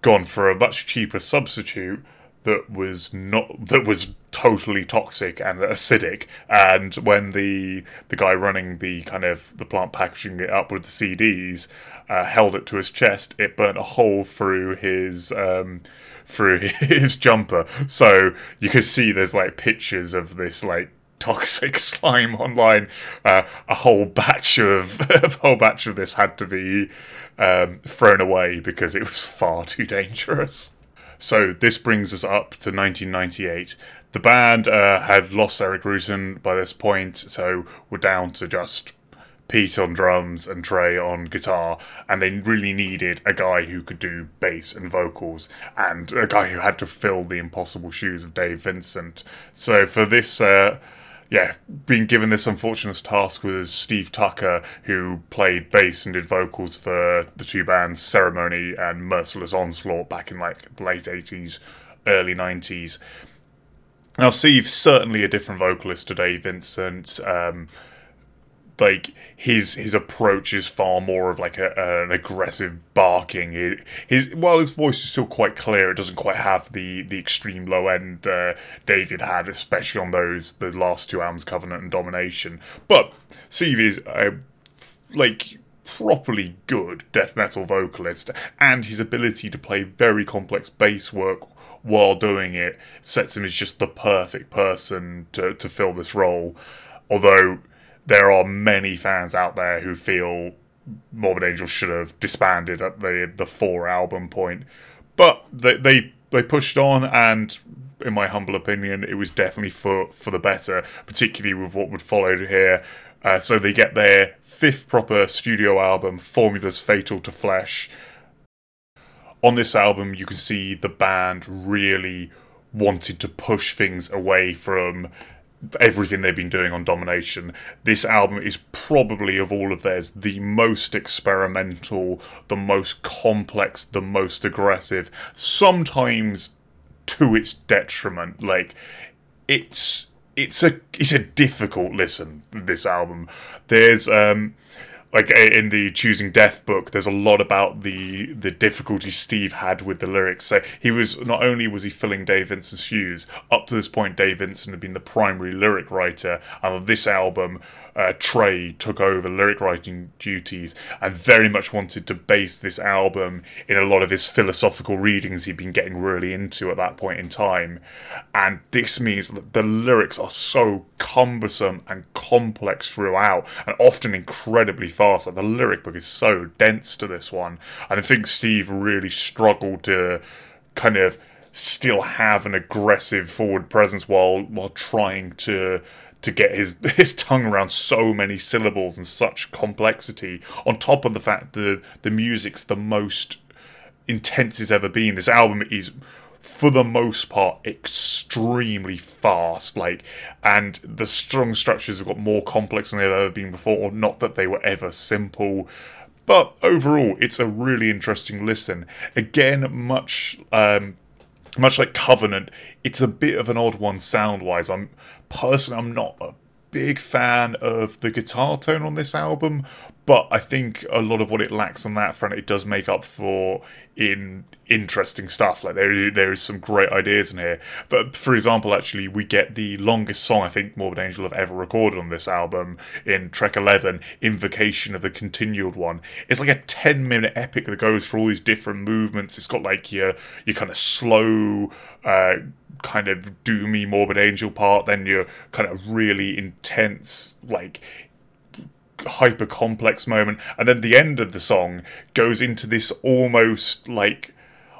gone for a much cheaper substitute that was not that was totally toxic and acidic and when the the guy running the kind of the plant packaging it up with the CDs uh, held it to his chest it burnt a hole through his um, through his jumper. So you can see there's like pictures of this like toxic slime online. Uh, a whole batch of a whole batch of this had to be um, thrown away because it was far too dangerous. So this brings us up to 1998. The band uh, had lost Erik Rutan by this point, so we're down to just Pete on drums and Trey on guitar, and they really needed a guy who could do bass and vocals, and a guy who had to fill the impossible shoes of Dave Vincent. So for this. Uh, yeah, being given this unfortunate task was Steve Tucker, who played bass and did vocals for the two bands Ceremony and Merciless Onslaught back in like the late 80s, early 90s. Now, Steve's certainly a different vocalist to Dave Vincent. Um, like his his approach is far more of like a, an aggressive barking. His, his while his voice is still quite clear, it doesn't quite have the the extreme low end uh, David had, especially on those the last two albums, Covenant and Domination. But Steve is a like properly good death metal vocalist, and his ability to play very complex bass work while doing it sets him as just the perfect person to to fill this role. Although there are many fans out there who feel Morbid Angel should have disbanded at the the four album point, but they they they pushed on, and in my humble opinion, it was definitely for for the better, particularly with what would follow here. Uh, so they get their fifth proper studio album, Formulas Fatal to Flesh. On this album, you can see the band really wanted to push things away from everything they've been doing on Domination. This album is probably, of all of theirs, the most experimental, the most complex, the most aggressive, sometimes to its detriment. Like, it's. It's a it's a difficult listen. This album, there's um, like in the choosing death book there's a lot about the the difficulty steve had with the lyrics. So he was not only was he filling dave vincent's shoes up to this point dave vincent had been the primary lyric writer and on this album uh, Trey took over lyric writing duties and very much wanted to base this album in a lot of his philosophical readings he'd been getting really into at that point in time. And this means that the lyrics are so cumbersome and complex throughout and often incredibly fast. Like the lyric book is so dense to this one. And I think Steve really struggled to kind of still have an aggressive forward presence while while trying to to get his his tongue around so many syllables and such complexity. On top of the fact that the music's the most intense it's ever been. This album is for the most part extremely fast like and the strong structures have got more complex than they've ever been before not that they were ever simple but overall it's a really interesting listen again much um much like covenant it's a bit of an odd one sound wise i'm personally, I'm not a big fan of the guitar tone on this album, but I think a lot of what it lacks on that front, it does make up for in interesting stuff. Like there, there is some great ideas in here. But for example, actually, we get the longest song I think Morbid Angel have ever recorded on this album in Trek Eleven, Invocation of the Continued One. It's like a ten minute epic that goes through all these different movements. It's got like your your kind of slow. Uh, kind of doomy morbid angel part then your kind of really intense like hyper complex moment. And then the end of the song goes into this almost like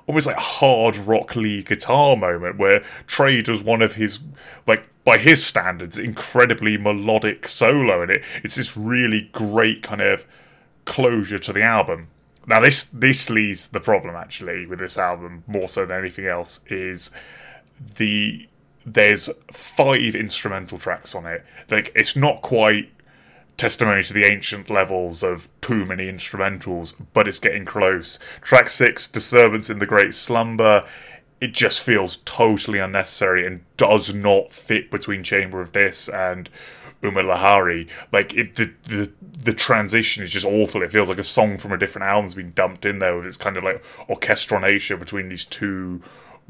almost like hard rock lead guitar moment where Trey does one of his like by his standards incredibly melodic solo and it. It's this really great kind of closure to the album. Now this this leads the problem actually with this album more so than anything else is the there's five instrumental tracks on it like it's not quite testimony to the ancient levels of too many instrumentals, but it's getting close. Track 6, Disturbance in the Great Slumber, it just feels totally unnecessary and does not fit between Chamber of Dis and Umulamahri, like it, the, the the transition is just awful. It feels like a song from a different album's been dumped in there with its kind of like orchestration between these two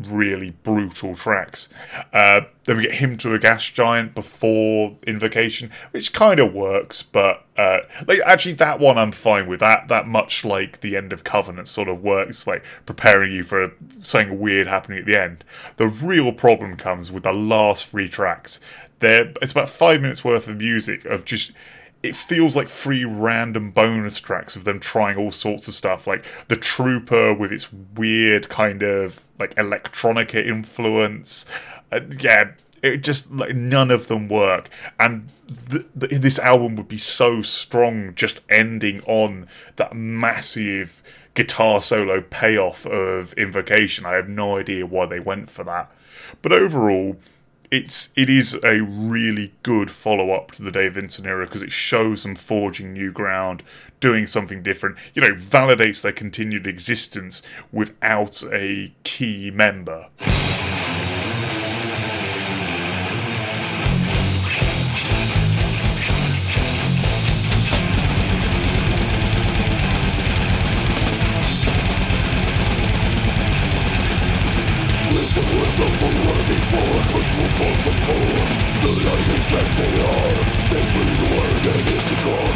really brutal tracks. Uh, then we get Hymn to a Gas Giant before Invocation, which kind of works, but uh, like actually that one I'm fine with. That that much like the end of Covenant sort of works, like preparing you for something weird happening at the end. The real problem comes with the last three tracks. There, it's about five minutes worth of music of just it feels like three random bonus tracks of them trying all sorts of stuff, like the Trooper with its weird kind of like electronica influence. Uh, yeah, it just like none of them work, and th- th- this album would be so strong just ending on that massive guitar solo payoff of Invocation. I have no idea why they went for that, but overall it's it is a really good follow up to the Dave Vincent era because it shows them forging new ground, doing something different. You know, validates their continued existence without a key member. as they are. They breathe the word and it becomes.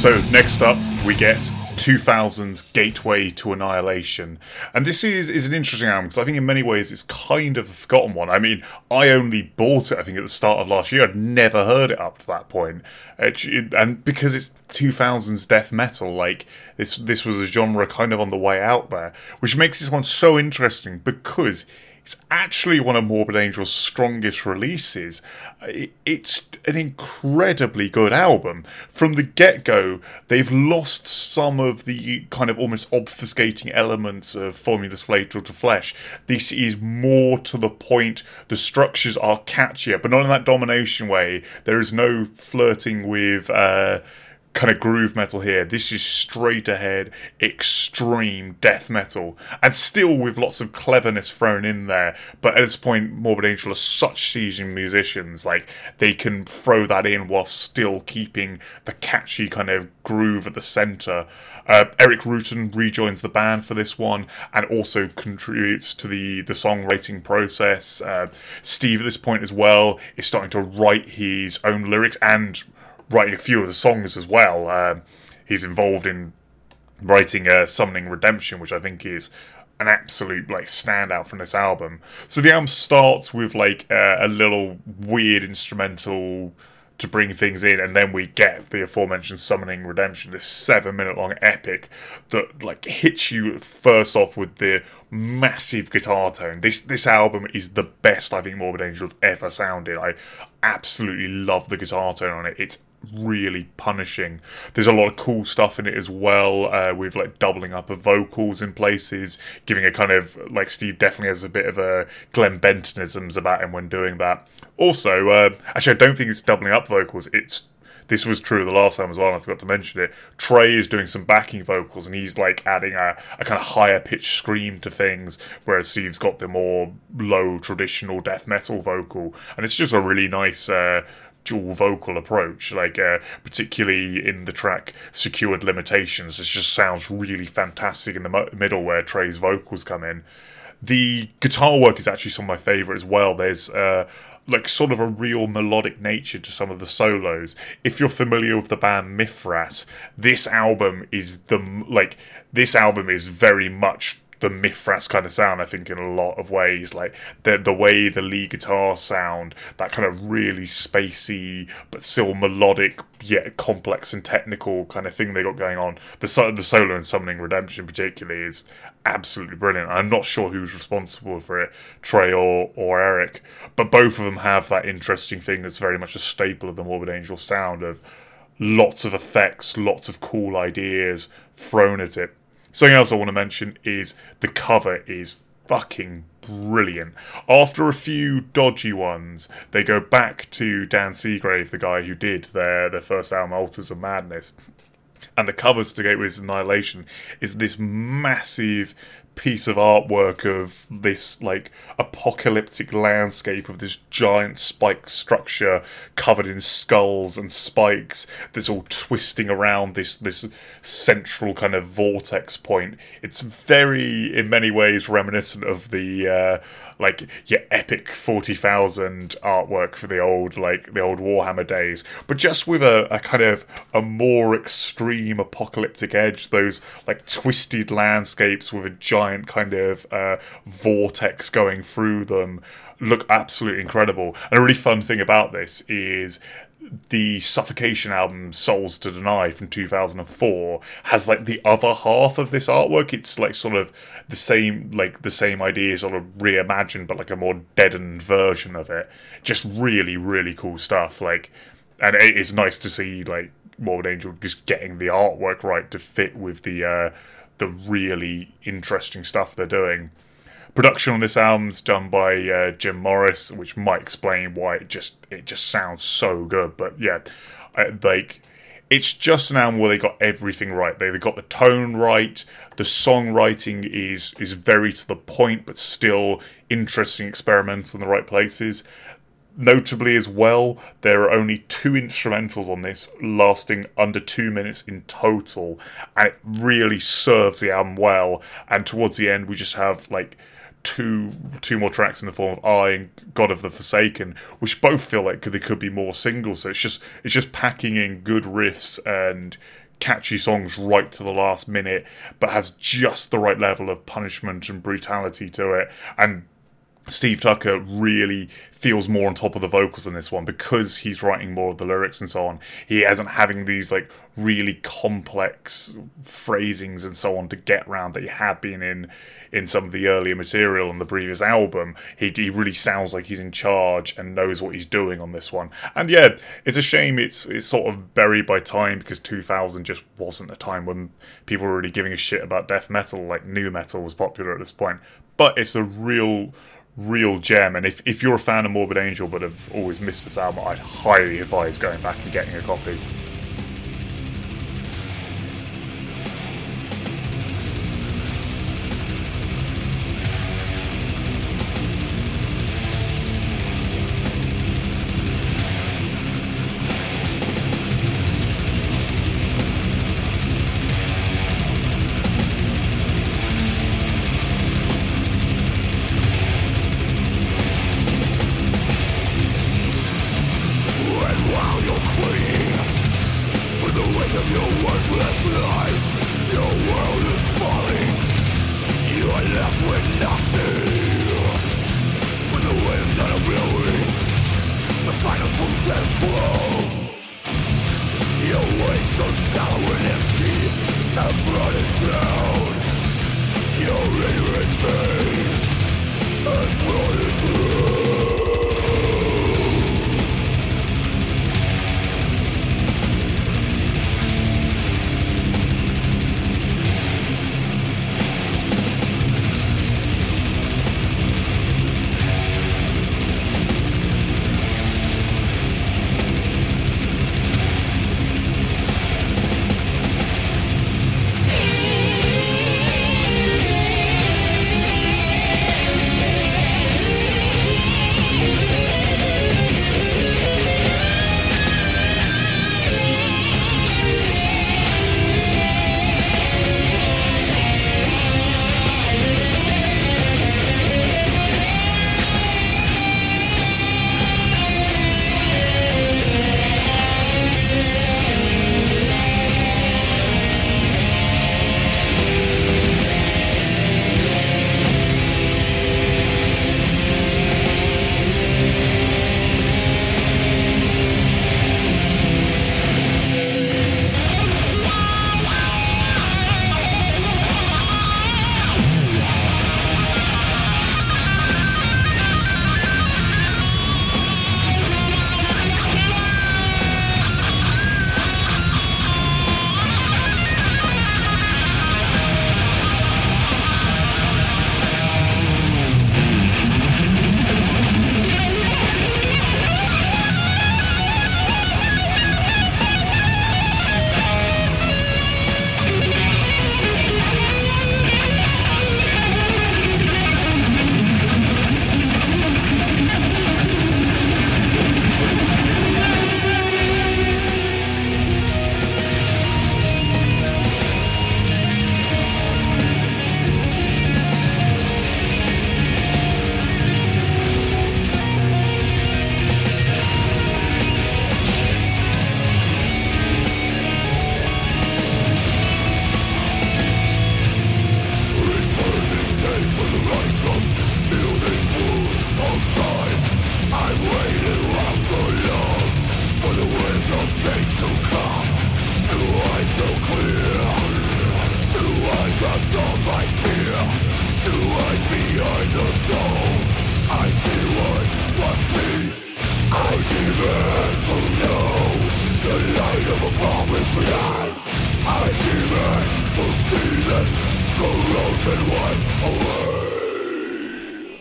So, next up, we get 2000's Gateway to Annihilation. And this is, is an interesting album because I think in many ways it's kind of a forgotten one. I mean, I only bought it, I think, at the start of last year. I'd never heard it up to that point. and because it's 2000s death metal, like, this, this was a genre kind of on the way out there, which makes this one so interesting because it's actually one of Morbid Angel's strongest releases. It's an incredibly good album. From the get go, they've lost some of the kind of almost obfuscating elements of Formulas Fatal to Flesh. This is more to the point. The structures are catchier, but not in that domination way. There is no flirting with. Uh, kind of groove metal here. This is straight ahead, extreme death metal, and still with lots of cleverness thrown in there. But at this point, Morbid Angel are such seasoned musicians, like they can throw that in while still keeping the catchy kind of groove at the center. Uh, Erik Rutan rejoins the band for this one and also contributes to the, the songwriting process. Uh, Steve, at this point as well, is starting to write his own lyrics and writing a few of the songs as well. Um, he's involved in writing uh, Summoning Redemption, which I think is an absolute like standout from this album. So the album starts with like uh, a little weird instrumental to bring things in, and then we get the aforementioned Summoning Redemption, this seven minute long epic that like hits you first off with the massive guitar tone. This this album is the best I think Morbid Angel have ever sounded. I absolutely love the guitar tone on it. It's really punishing. There's a lot of cool stuff in it as well, uh, with like doubling up of vocals in places, giving a kind of like Steve definitely has a bit of a Glenn Bentonisms about him when doing that. Also, uh, actually, I don't think it's doubling up vocals. It's this was true the last time as well, and I forgot to mention it. Trey is doing some backing vocals, and he's like adding a, a kind of higher pitched scream to things, whereas Steve's got the more low traditional death metal vocal, and it's just a really nice. Uh, dual vocal approach, like uh, particularly in the track "Secured Limitations." It just sounds really fantastic in the mo- middle where Trey's vocals come in. The guitar work is actually some of my favourite as well. There's uh, like sort of a real melodic nature to some of the solos. If you're familiar with the band Mithras, this album is the like this album is very much the Mithras kind of sound, I think, in a lot of ways. Like the the way the lead guitar sound, that kind of really spacey but still melodic yet complex and technical kind of thing they got going on. The the solo in Summoning Redemption particularly is absolutely brilliant. I'm not sure who's responsible for it, Trey or or Erik, but both of them have that interesting thing that's very much a staple of the Morbid Angel sound of lots of effects, lots of cool ideas thrown at it. Something else I want to mention is the cover is fucking brilliant. After a few dodgy ones, they go back to Dan Seagrave, the guy who did their their first album, Altars of Madness. And the covers to Gateway's Annihilation is this massive piece of artwork of this like apocalyptic landscape of this giant spike structure covered in skulls and spikes that's all twisting around this this central kind of vortex point. It's very in many ways reminiscent of the uh, like your epic 40,000 artwork for the old like the old Warhammer days. But just with a, a kind of a more extreme apocalyptic edge those like twisted landscapes with a giant kind of uh, vortex going through them look absolutely incredible. And a really fun thing about this is the Suffocation album Souls to Deny from 2004 has like the other half of this artwork. It's like sort of the same like the same idea sort of reimagined but like a more deadened version of it. Just really really cool stuff like and it is nice to see like Morbid Angel just getting the artwork right to fit with the uh the really interesting stuff they're doing. Production on this album's done by uh, Jim Morris, which might explain why it just it just sounds so good. But yeah, I, like it's just an album where they got everything right. They, they got the tone right. The songwriting is is very to the point, but still interesting, experimental in the right places. Notably, as well, there are only two instrumentals on this, lasting under two minutes in total, and it really serves the album well. And towards the end, we just have like two two more tracks in the form of I and God of the Forsaken, which both feel like they could be more singles. So it's just it's just packing in good riffs and catchy songs right to the last minute, but has just the right level of punishment and brutality to it. And Steve Tucker really feels more on top of the vocals in this one because he's writing more of the lyrics and so on. He isn't having these like really complex phrasings and so on to get around that he had been in in some of the earlier material on the previous album. He, he really sounds like he's in charge and knows what he's doing on this one. And yeah, it's a shame it's it's sort of buried by time because 2000 just wasn't a time when people were really giving a shit about death metal like nu metal was popular at this point. But it's a real real gem. And if, if you're a fan of Morbid Angel but have always missed this album, I'd highly advise going back and getting a copy.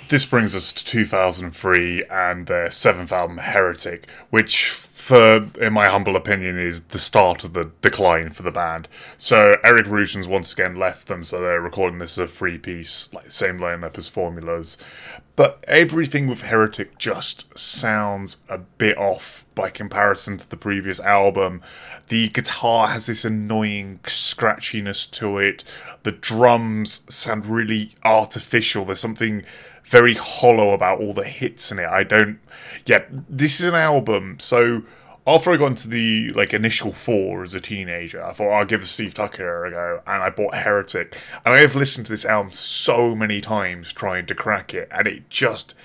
This brings us to 2003 and their seventh album, Heretic, which, for in my humble opinion, is the start of the decline for the band. So Erik Rutan's once again left them, so they're recording this as a free piece, like the same lineup as Formulas. But everything with Heretic just sounds a bit off by comparison to the previous album. The guitar has this annoying scratchiness to it. The drums sound really artificial. There's something very hollow about all the hits in it. I don't. Yeah, this is an album. So after I got into the like initial four as a teenager, I thought I'll give Steve Tucker a go, and I bought Heretic, and I have listened to this album so many times trying to crack it, and it just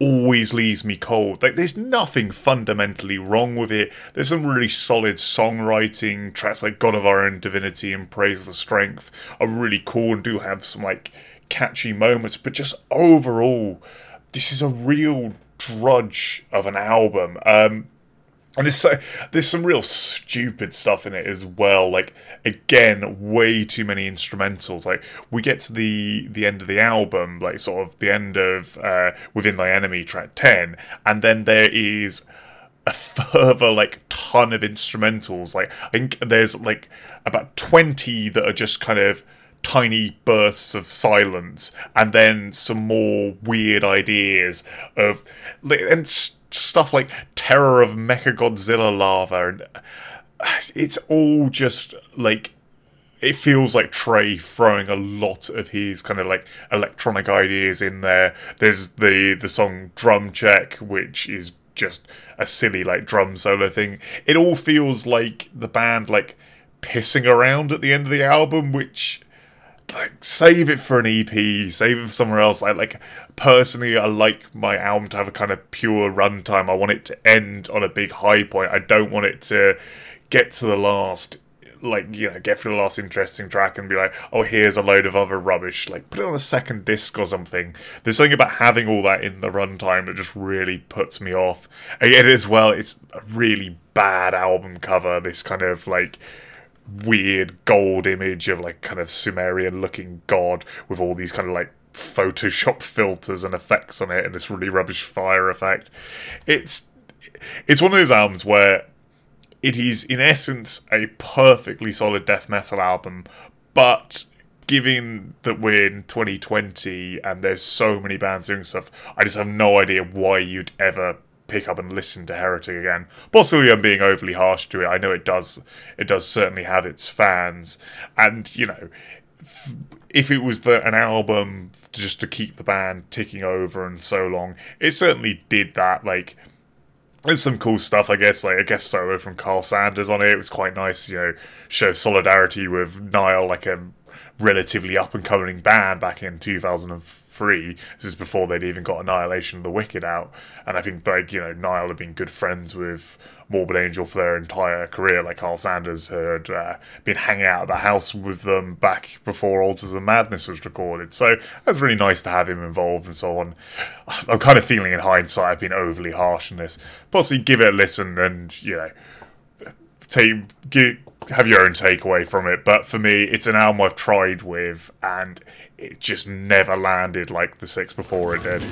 always leaves me cold. Like there's nothing fundamentally wrong with it. There's some really solid songwriting. Tracks like God of Our Own Divinity and Praise the Strength are really cool and do have some like catchy moments, but just overall, this is a real drudge of an album. Um, and there's so, there's some real stupid stuff in it as well. Like again, way too many instrumentals. Like we get to the the end of the album, like sort of the end of uh, within thy enemy track ten, and then there is a further like ton of instrumentals. Like I think there's like about twenty that are just kind of tiny bursts of silence and then some more weird ideas of and stuff like terror of mechagodzilla lava and it's all just like it feels like Trey throwing a lot of his kind of like electronic ideas in there. There's the the song Drum Check, which is just a silly like drum solo thing. It all feels like the band like pissing around at the end of the album, which like save it for an EP, save it for somewhere else. I like personally, I like my album to have a kind of pure runtime. I want it to end on a big high point. I don't want it to get to the last like you know get to the last interesting track and be like oh here's a load of other rubbish like put it on a second disc or something there's something about having all that in the runtime that just really puts me off and as well it's a really bad album cover this kind of like weird gold image of like kind of sumerian looking god with all these kind of like photoshop filters and effects on it and this really rubbish fire effect. It's it's one of those albums where it is in essence a perfectly solid death metal album, but given that we're in 2020 and there's so many bands doing stuff, I just have no idea why you'd ever pick up and listen to Heretic again. Possibly I'm being overly harsh to it. I know it does it does certainly have its fans and you know if it was the, an album just to keep the band ticking over and so long, it certainly did that like there's some cool stuff, I guess. Like I guess solo from Karl Sanders on it. It was quite nice, you know, show solidarity with Nile, like a relatively up and coming band back in 2003. This is before they'd even got Annihilation of the Wicked out. And I think, like, you know, Nile had been good friends with Morbid Angel for their entire career. Like, Karl Sanders had uh, been hanging out at the house with them back before Altars of Madness was recorded. So was really nice to have him involved and so on. I'm kind of feeling in hindsight I've been overly harsh on this. Possibly give it a listen and, you know, take, give, have your own takeaway from it. But for me, it's an album I've tried with, and it just never landed like the six before it did.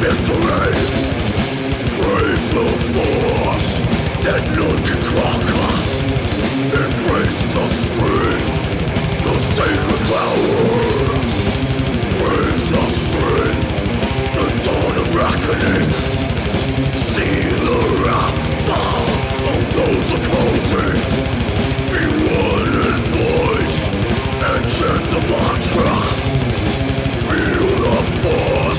victory. Brave the force that none can conquer. Embrace the strength, the sacred power. Praise the strength, the dawn of reckoning. See the wrath fall on those opposing. Be one in voice and chant the mantra. Feel the force.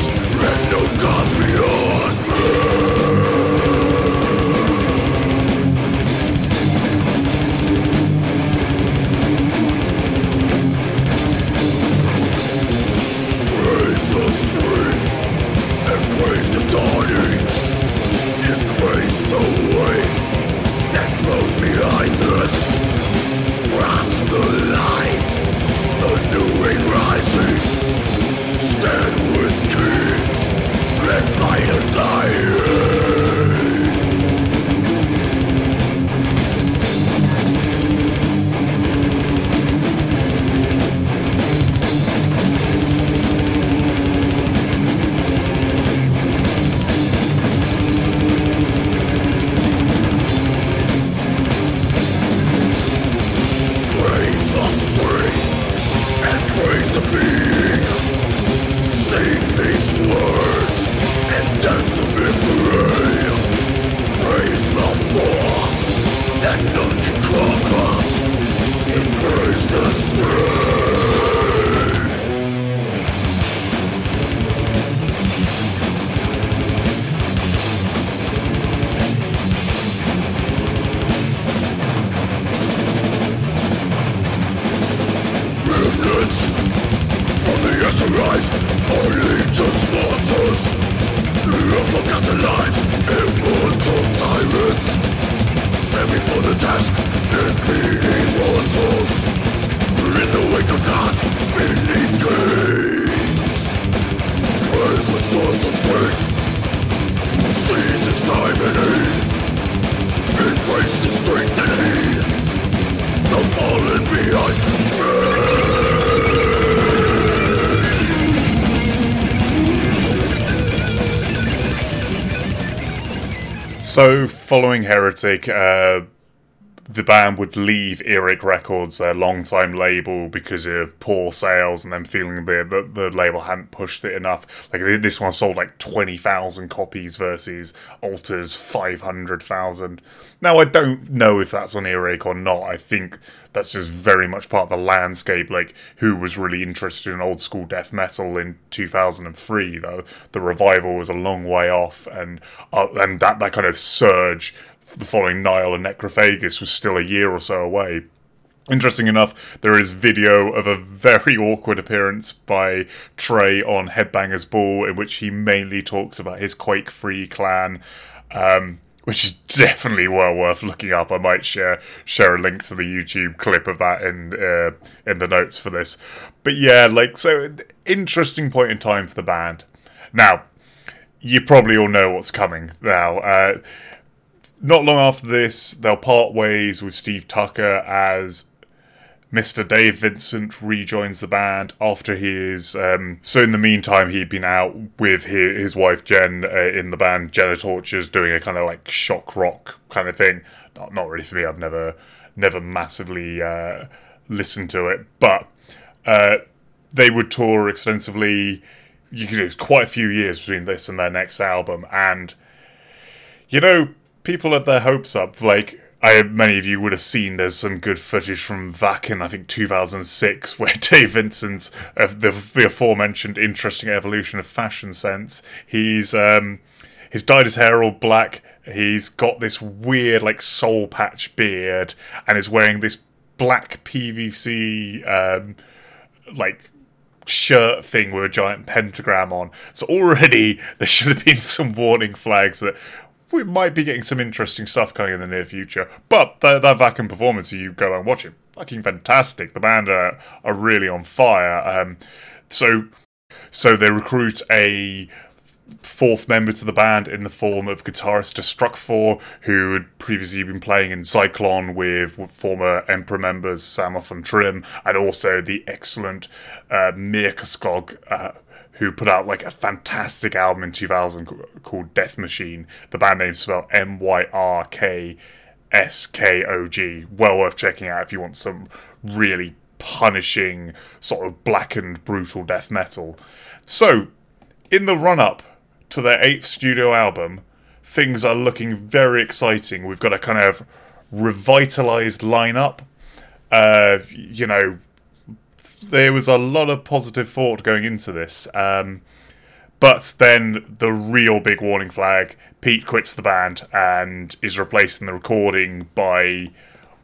So, following Heretic, uh, the band would leave Earache Records, their long-time label, because of poor sales and them feeling the, the, the label hadn't pushed it enough. Like this one sold like 20,000 copies versus Alter's 500,000. Now, I don't know if that's on Earache or not. I think that's just very much part of the landscape. Like, who was really interested in old school death metal in 2003, though? The revival was a long way off, and uh, and that, that kind of surge following Nile and Necrophagist was still a year or so away. Interesting enough, there is video of a very awkward appearance by Trey on Headbangers Ball, in which he mainly talks about his Quake Free clan. Um, which is definitely well worth looking up. I might share share a link to the YouTube clip of that in uh, in the notes for this. But yeah, like so, interesting point in time for the band. Now, you probably all know what's coming. Now, uh, not long after this, they'll part ways with Steve Tucker as Mr. Dave Vincent rejoins the band after his. Um, so, in the meantime, he'd been out with his, his wife Jen uh, in the band Genitorturers, doing a kind of like shock rock kind of thing. Not, not really for me. I've never, never massively uh, listened to it, but uh, they would tour extensively. You could, was quite a few years between this and their next album, and you know people had their hopes up. Like I, many of you would have seen, there's some good footage from Wacken, I think 2006, where Dave Vincent's uh, the, the aforementioned interesting evolution of fashion sense. He's um, he's dyed his hair all black. He's got this weird like soul patch beard, and is wearing this black PVC um, like shirt thing with a giant pentagram on. So already there should have been some warning flags that we might be getting some interesting stuff coming in the near future. But that, that Wacken performance, you go and watch it, fucking fantastic. The band are, are really on fire. Um, so, so they recruit a fourth member to the band in the form of guitarist Destructhor, who had previously been playing in Zyklon with, with former Emperor members Samoth and Trym, and also the excellent uh, Myrkskog, uh, who put out like a fantastic album in 2000 called Death Machine. The band name spelled M Y R K S K O G. Well worth checking out if you want some really punishing, sort of blackened, brutal death metal. So, in the run up to their eighth studio album, things are looking very exciting. We've got a kind of revitalized lineup. Uh, you know, there was a lot of positive thought going into this. Um, but then the real big warning flag Pete quits the band and is replaced in the recording by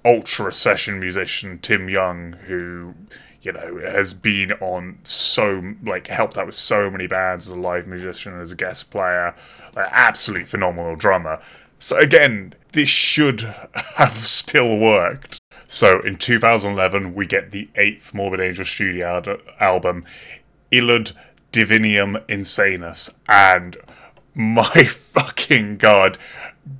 ultra session musician Tim Yeung, who, you know, has been on so, like, helped out with so many bands as a live musician, as a guest player, like, absolutely phenomenal drummer. So, again, this should have still worked. So in 2011, we get the eighth Morbid Angel studio ad- album, Illud Divinum Insanus, and my fucking god,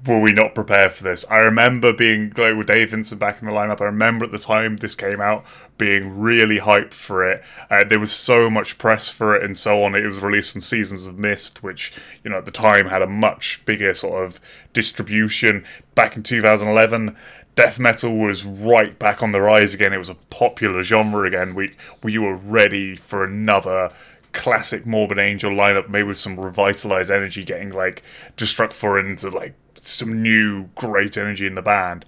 were we not prepared for this? I remember being like with Dave Vincent back in the lineup. I remember at the time this came out being really hyped for it. Uh, there was so much press for it and so on. It was released on Seasons of Mist, which you know at the time had a much bigger sort of distribution. Back in 2011, death metal was right back on the rise again. It was a popular genre again. We we were ready for another classic Morbid Angel lineup, maybe with some revitalized energy, getting like Destructhor into like some new great energy in the band.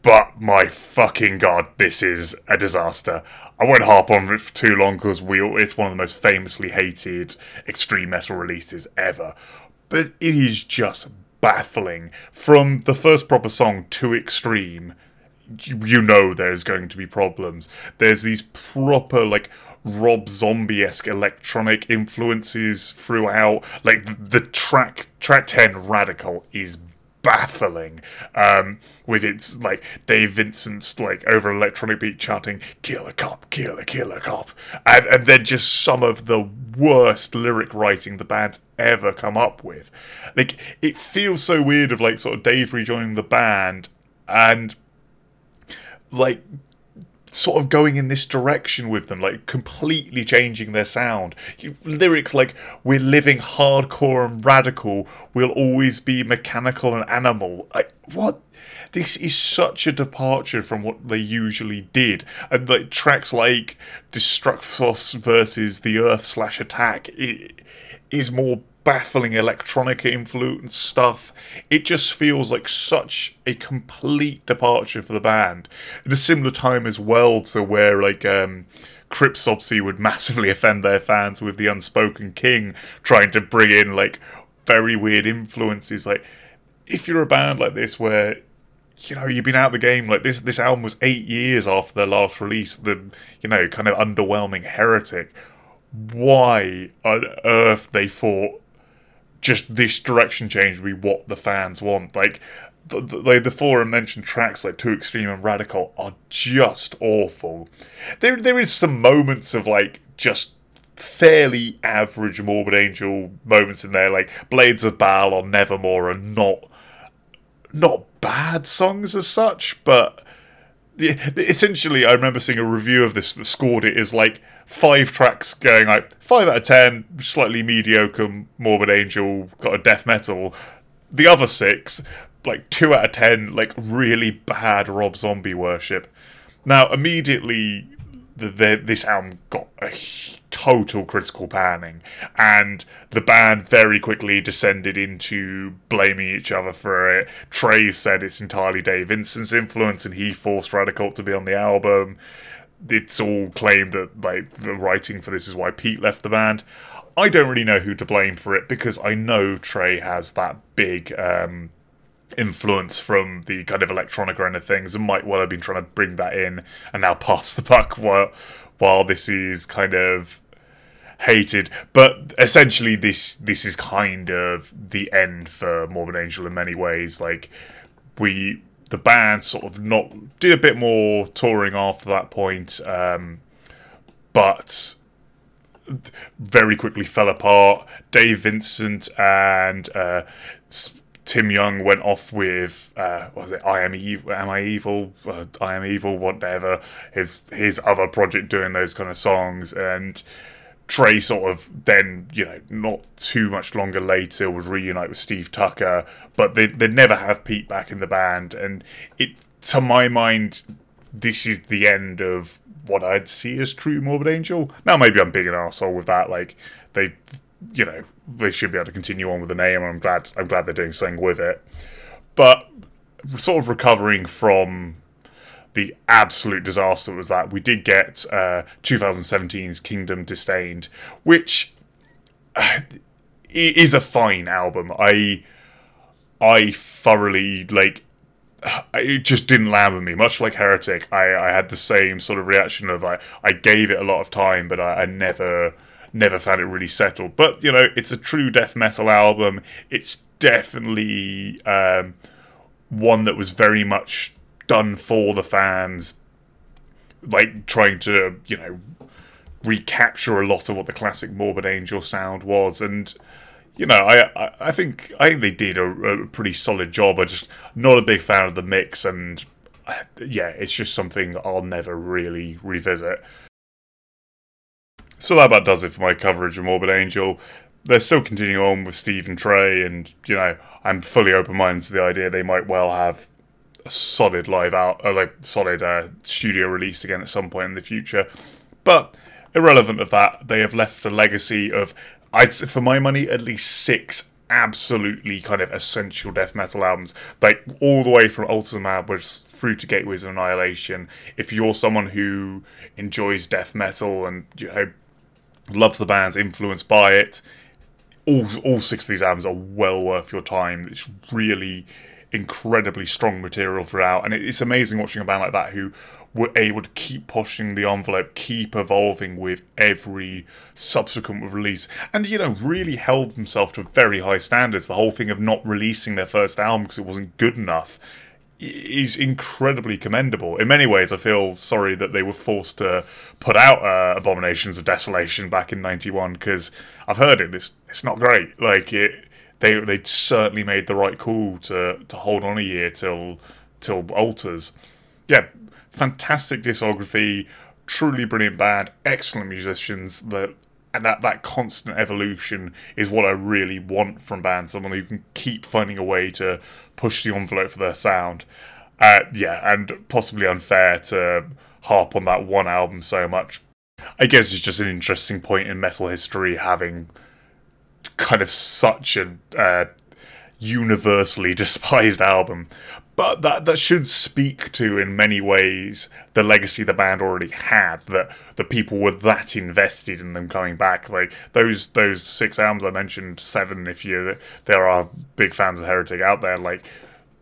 But my fucking god, this is a disaster. I won't harp on it for too long because we it's one of the most famously hated extreme metal releases ever. But it is just baffling. From the first proper song Too Extreme, you, know there's going to be problems. There's these proper, like, Rob Zombie esque electronic influences throughout. Like, the, the track, track 10, Radical, is baffling um, with its like Dave Vincent's like over electronic beat chanting "kill a cop, kill a kill a cop," and and then just some of the worst lyric writing the band's ever come up with. Like it feels so weird of like sort of Dave rejoining the band and like sort of going in this direction with them, like completely changing their sound. You, lyrics like "We're living hardcore and radical. We'll always be mechanical and animal." Like what? This is such a departure from what they usually did, and like tracks like "Destructos" versus the Earth slash Attack it is more baffling electronic influence stuff. It just feels like such a complete departure for the band. At a similar time as well to where like um Cryptopsy would massively offend their fans with the Unspoken King trying to bring in like very weird influences. Like if you're a band like this where you know you've been out the game like this this album was eight years after their last release the you know kind of underwhelming heretic why on earth they thought just this direction change would be what the fans want. Like the, the, the forum mentioned tracks like Too Extreme and Radical are just awful. There there is some moments of like just fairly average Morbid Angel moments in there, like Blades of Baal or Nevermore are not not bad songs as such, but essentially I remember seeing a review of this that scored it as like five tracks going like five out of ten, slightly mediocre Morbid Angel, got a death metal. The other six, like two out of ten, like really bad Rob Zombie worship. Now immediately, the, the, this album got a total critical panning, and the band very quickly descended into blaming each other for it. Trey said it's entirely Dave Vincent's influence, and he forced Radical to be on the album it's all claimed that like the writing for this is why Pete left the band. I don't really know who to blame for it because I know Trey has that big um, influence from the kind of electronic end of things and might well have been trying to bring that in and now pass the buck while while this is kind of hated. But essentially this this is kind of the end for Morbid Angel in many ways. Like we the band sort of not did a bit more touring after that point, um, but very quickly fell apart. Dave Vincent and uh, Tim Yeung went off with uh, was it? I am evil. Am I evil? Uh, I am evil. Whatever. His his other project doing those kind of songs and Trey sort of then, you know, not too much longer later would reunite with Steve Tucker, but they they'd never have Pete back in the band, and it to my mind, this is the end of what I'd see as true Morbid Angel. Now maybe I'm being an asshole with that, like they you know, they should be able to continue on with the name, I'm glad I'm glad they're doing something with it. But sort of recovering from the absolute disaster was that we did get uh, 2017's Kingdom Disdained, which uh, is a fine album. I I thoroughly like. It just didn't land with me. Much like Heretic, I, I had the same sort of reaction of I, I gave it a lot of time, but I, I never never found it really settled. But you know, it's a true death metal album. It's definitely um, one that was very much done for the fans, like trying to you know recapture a lot of what the classic Morbid Angel sound was, and you know I I, I think I think they did a, a, pretty solid job. I'm just not a big fan of the mix, and yeah, it's just something I'll never really revisit. So that about does it for my coverage of Morbid Angel. They're still continuing on with Steve and Trey, and you know I'm fully open minded to the idea they might well have a solid live out, uh, like solid uh, studio release again at some point in the future. But irrelevant of that, they have left a legacy of, I'd for my money, at least six absolutely kind of essential death metal albums, like all the way from Altars and through to Gateways of Annihilation. If you're someone who enjoys death metal and you know loves the bands influenced by it, all all six of these albums are well worth your time. It's really incredibly strong material throughout, and it's amazing watching a band like that who were able to keep pushing the envelope, keep evolving with every subsequent release, and you know, really held themselves to very high standards. The whole thing of not releasing their first album because it wasn't good enough is incredibly commendable. In many ways, I feel sorry that they were forced to put out uh, Abominations of Desolation back in '91 because I've heard it. It's it's not great. Like it they they certainly made the right call to to hold on a year till till altars. Yeah, fantastic discography, truly brilliant band, excellent musicians. That and that that constant evolution is what I really want from bands. Someone who can keep finding a way to push the envelope for their sound. Uh, yeah, and possibly unfair to harp on that one album so much. I guess it's just an interesting point in metal history having kind of such a uh, universally despised album. But that that should speak to in many ways the legacy the band already had. That the people were that invested in them coming back. Like those those six albums I mentioned, seven if you there are big fans of Heretic out there. Like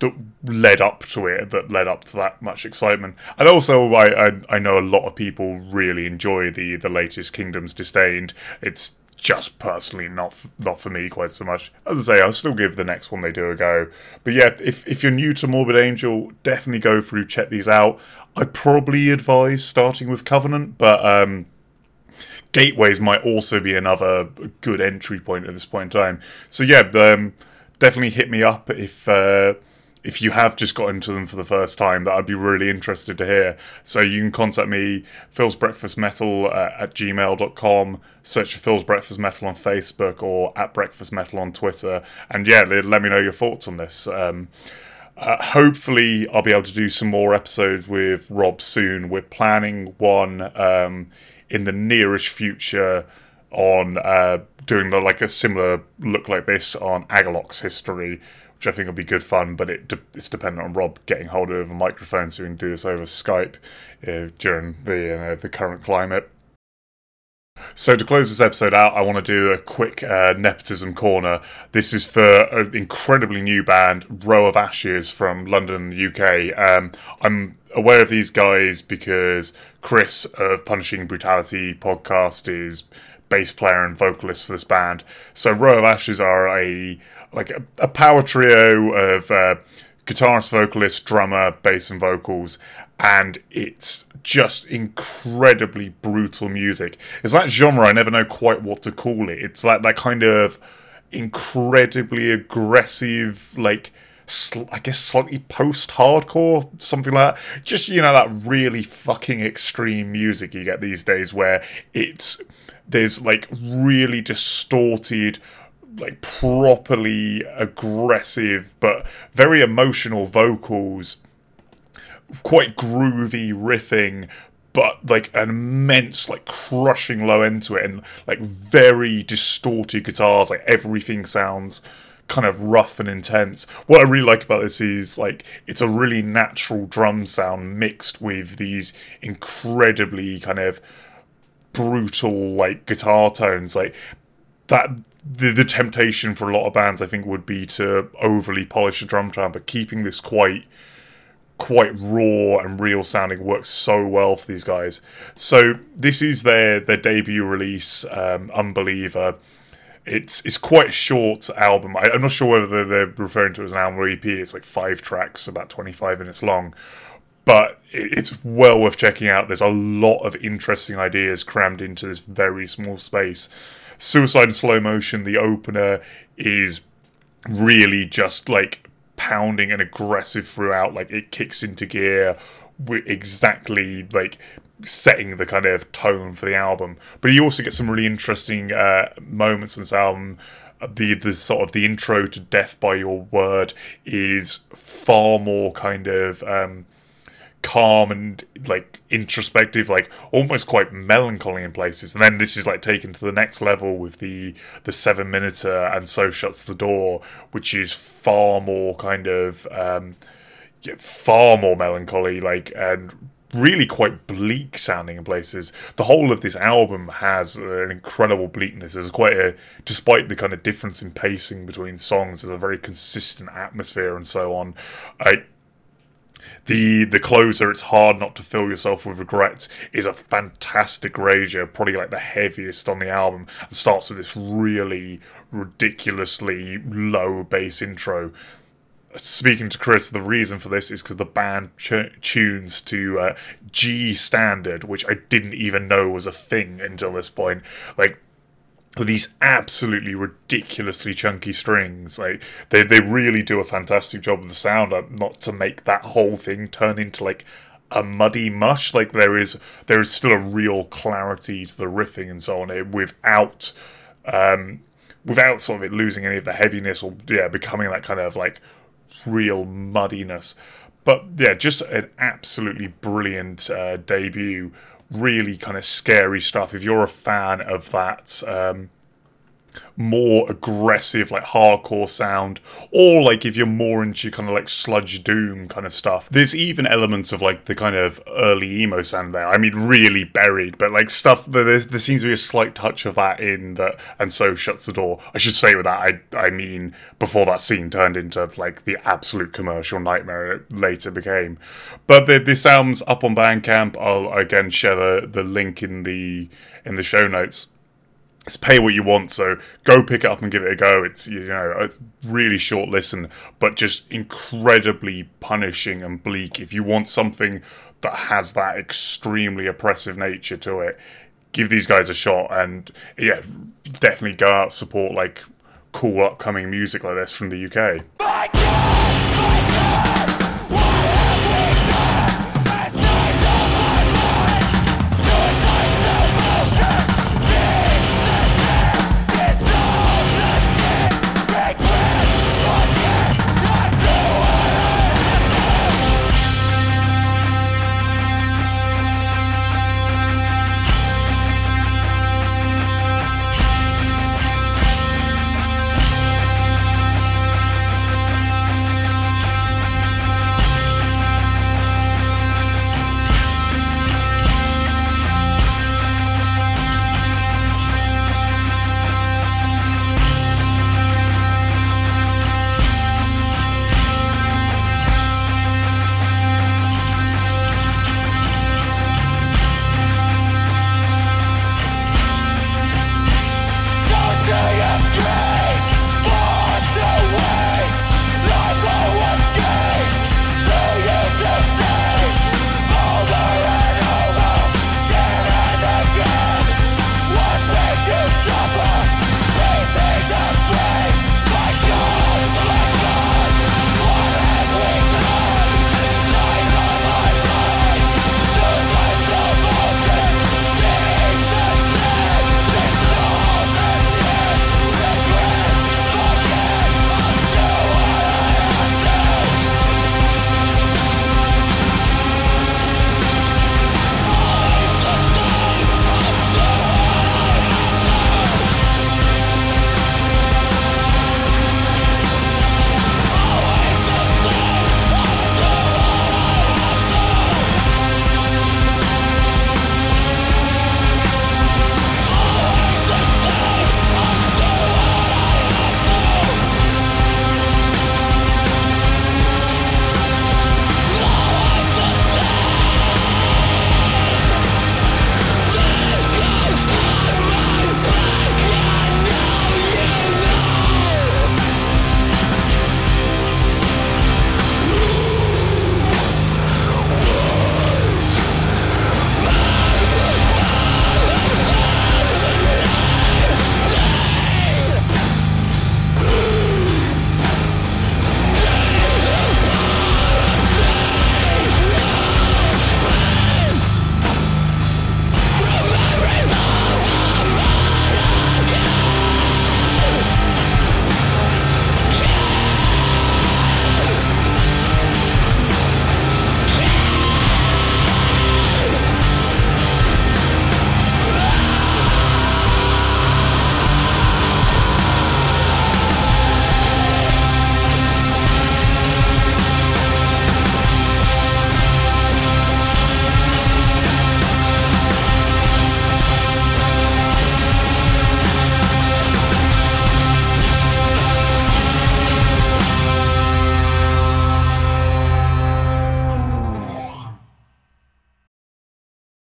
that led up to it, that led up to that much excitement. And also, I, I, I know a lot of people really enjoy the the latest Kingdoms Disdained. It's just personally not not for me quite so much. As I say, I'll still give the next one they do a go. But yeah, if if you're new to Morbid Angel, definitely go through, check these out. I'd probably advise starting with Covenant, but um, Gateways might also be another good entry point at this point in time. So yeah, um, definitely hit me up if. Uh, if you have just got into them for the first time, that I'd be really interested to hear. So you can contact me, Phil's Breakfast Metal uh, at gmail.com, search for Phil's Breakfast Metal on Facebook or at Breakfast Metal on Twitter. And yeah, let me know your thoughts on this. Um, uh, hopefully, I'll be able to do some more episodes with Rob soon. We're planning one um, in the nearish future on uh, doing the, like a similar look like this on Agalloch's history which I think will be good fun. But it de- it's dependent on Rob getting hold of a microphone so we can do this over Skype uh, during the uh, the current climate. So to close this episode out, I want to do a quick uh, nepotism corner. This is for an incredibly new band, Row of Ashes from London, the UK. Um, I'm aware of these guys because Chris of Punishing Brutality podcast is bass player and vocalist for this band. So Row of Ashes are a like a, a power trio of uh, guitarist, vocalist, drummer, bass, and vocals, and it's just incredibly brutal music. It's that genre I never know quite what to call it. It's like that kind of incredibly aggressive, like I guess slightly post-hardcore, something like that. Just you know that really fucking extreme music you get these days, where it's there's like really distorted like properly aggressive but very emotional vocals quite groovy riffing but like an immense like crushing low end to it and like very distorted guitars like everything sounds kind of rough and intense what i really like about this is like it's a really natural drum sound mixed with these incredibly kind of brutal like guitar tones like that the, the temptation for a lot of bands, I think, would be to overly polish the drum sound, but keeping this quite quite raw and real sounding works so well for these guys. So this is their their debut release, um, Unbeliever. It's it's quite a short album. I, am not sure whether they're, they're, referring to it as an album or EP. It's like five tracks, about 25 minutes long. But it's well worth checking out. There's a lot of interesting ideas crammed into this very small space. Suicide in Slow Motion, the opener, is really just like pounding and aggressive throughout. Like it kicks into gear exactly like setting the kind of tone for the album. But you also get some really interesting uh, moments in this album. The the sort of the intro to Death by Your Word is far more kind of um, calm and like introspective, like almost quite melancholy in places. And then this is like taken to the next level with the the seven minuter and so shuts the door, which is far more kind of um, far more melancholy, like and really quite bleak sounding in places. The whole of this album has an incredible bleakness. There's quite a, despite the kind of difference in pacing between songs, there's a very consistent atmosphere and so on. I the the closer, it's hard not to fill yourself with regrets, is a fantastic rager, probably like the heaviest on the album, and starts with this really ridiculously low bass intro. Speaking to Chris, the reason for this is because the band ch- tunes to uh, G standard, which I didn't even know was a thing until this point. Like these absolutely ridiculously chunky strings. Like they, they really do a fantastic job of the sound. Uh, not to make that whole thing turn into like a muddy mush. Like there is there is still a real clarity to the riffing and so on it without um, without sort of it losing any of the heaviness or yeah becoming that kind of like real muddiness. But yeah, just an absolutely brilliant uh, debut. Really kind of scary stuff. If you're a fan of that. Um, more aggressive, like hardcore sound, or like if you're more into kind of like sludge doom kind of stuff. There's even elements of like the kind of early emo sound there. I mean, really buried, but like stuff. There, there seems to be a slight touch of that in that, and so shuts the door. I should say with that, I I mean before that scene turned into like the absolute commercial nightmare it later became. But the, this album's up on Bandcamp. I'll again share the the link in the in the show notes it's pay what you want so go pick it up and give it a go. It's you know a really short listen but just incredibly punishing and bleak. If you want something that has that extremely oppressive nature to it give these guys a shot. And yeah definitely go out support like cool upcoming music like this from the UK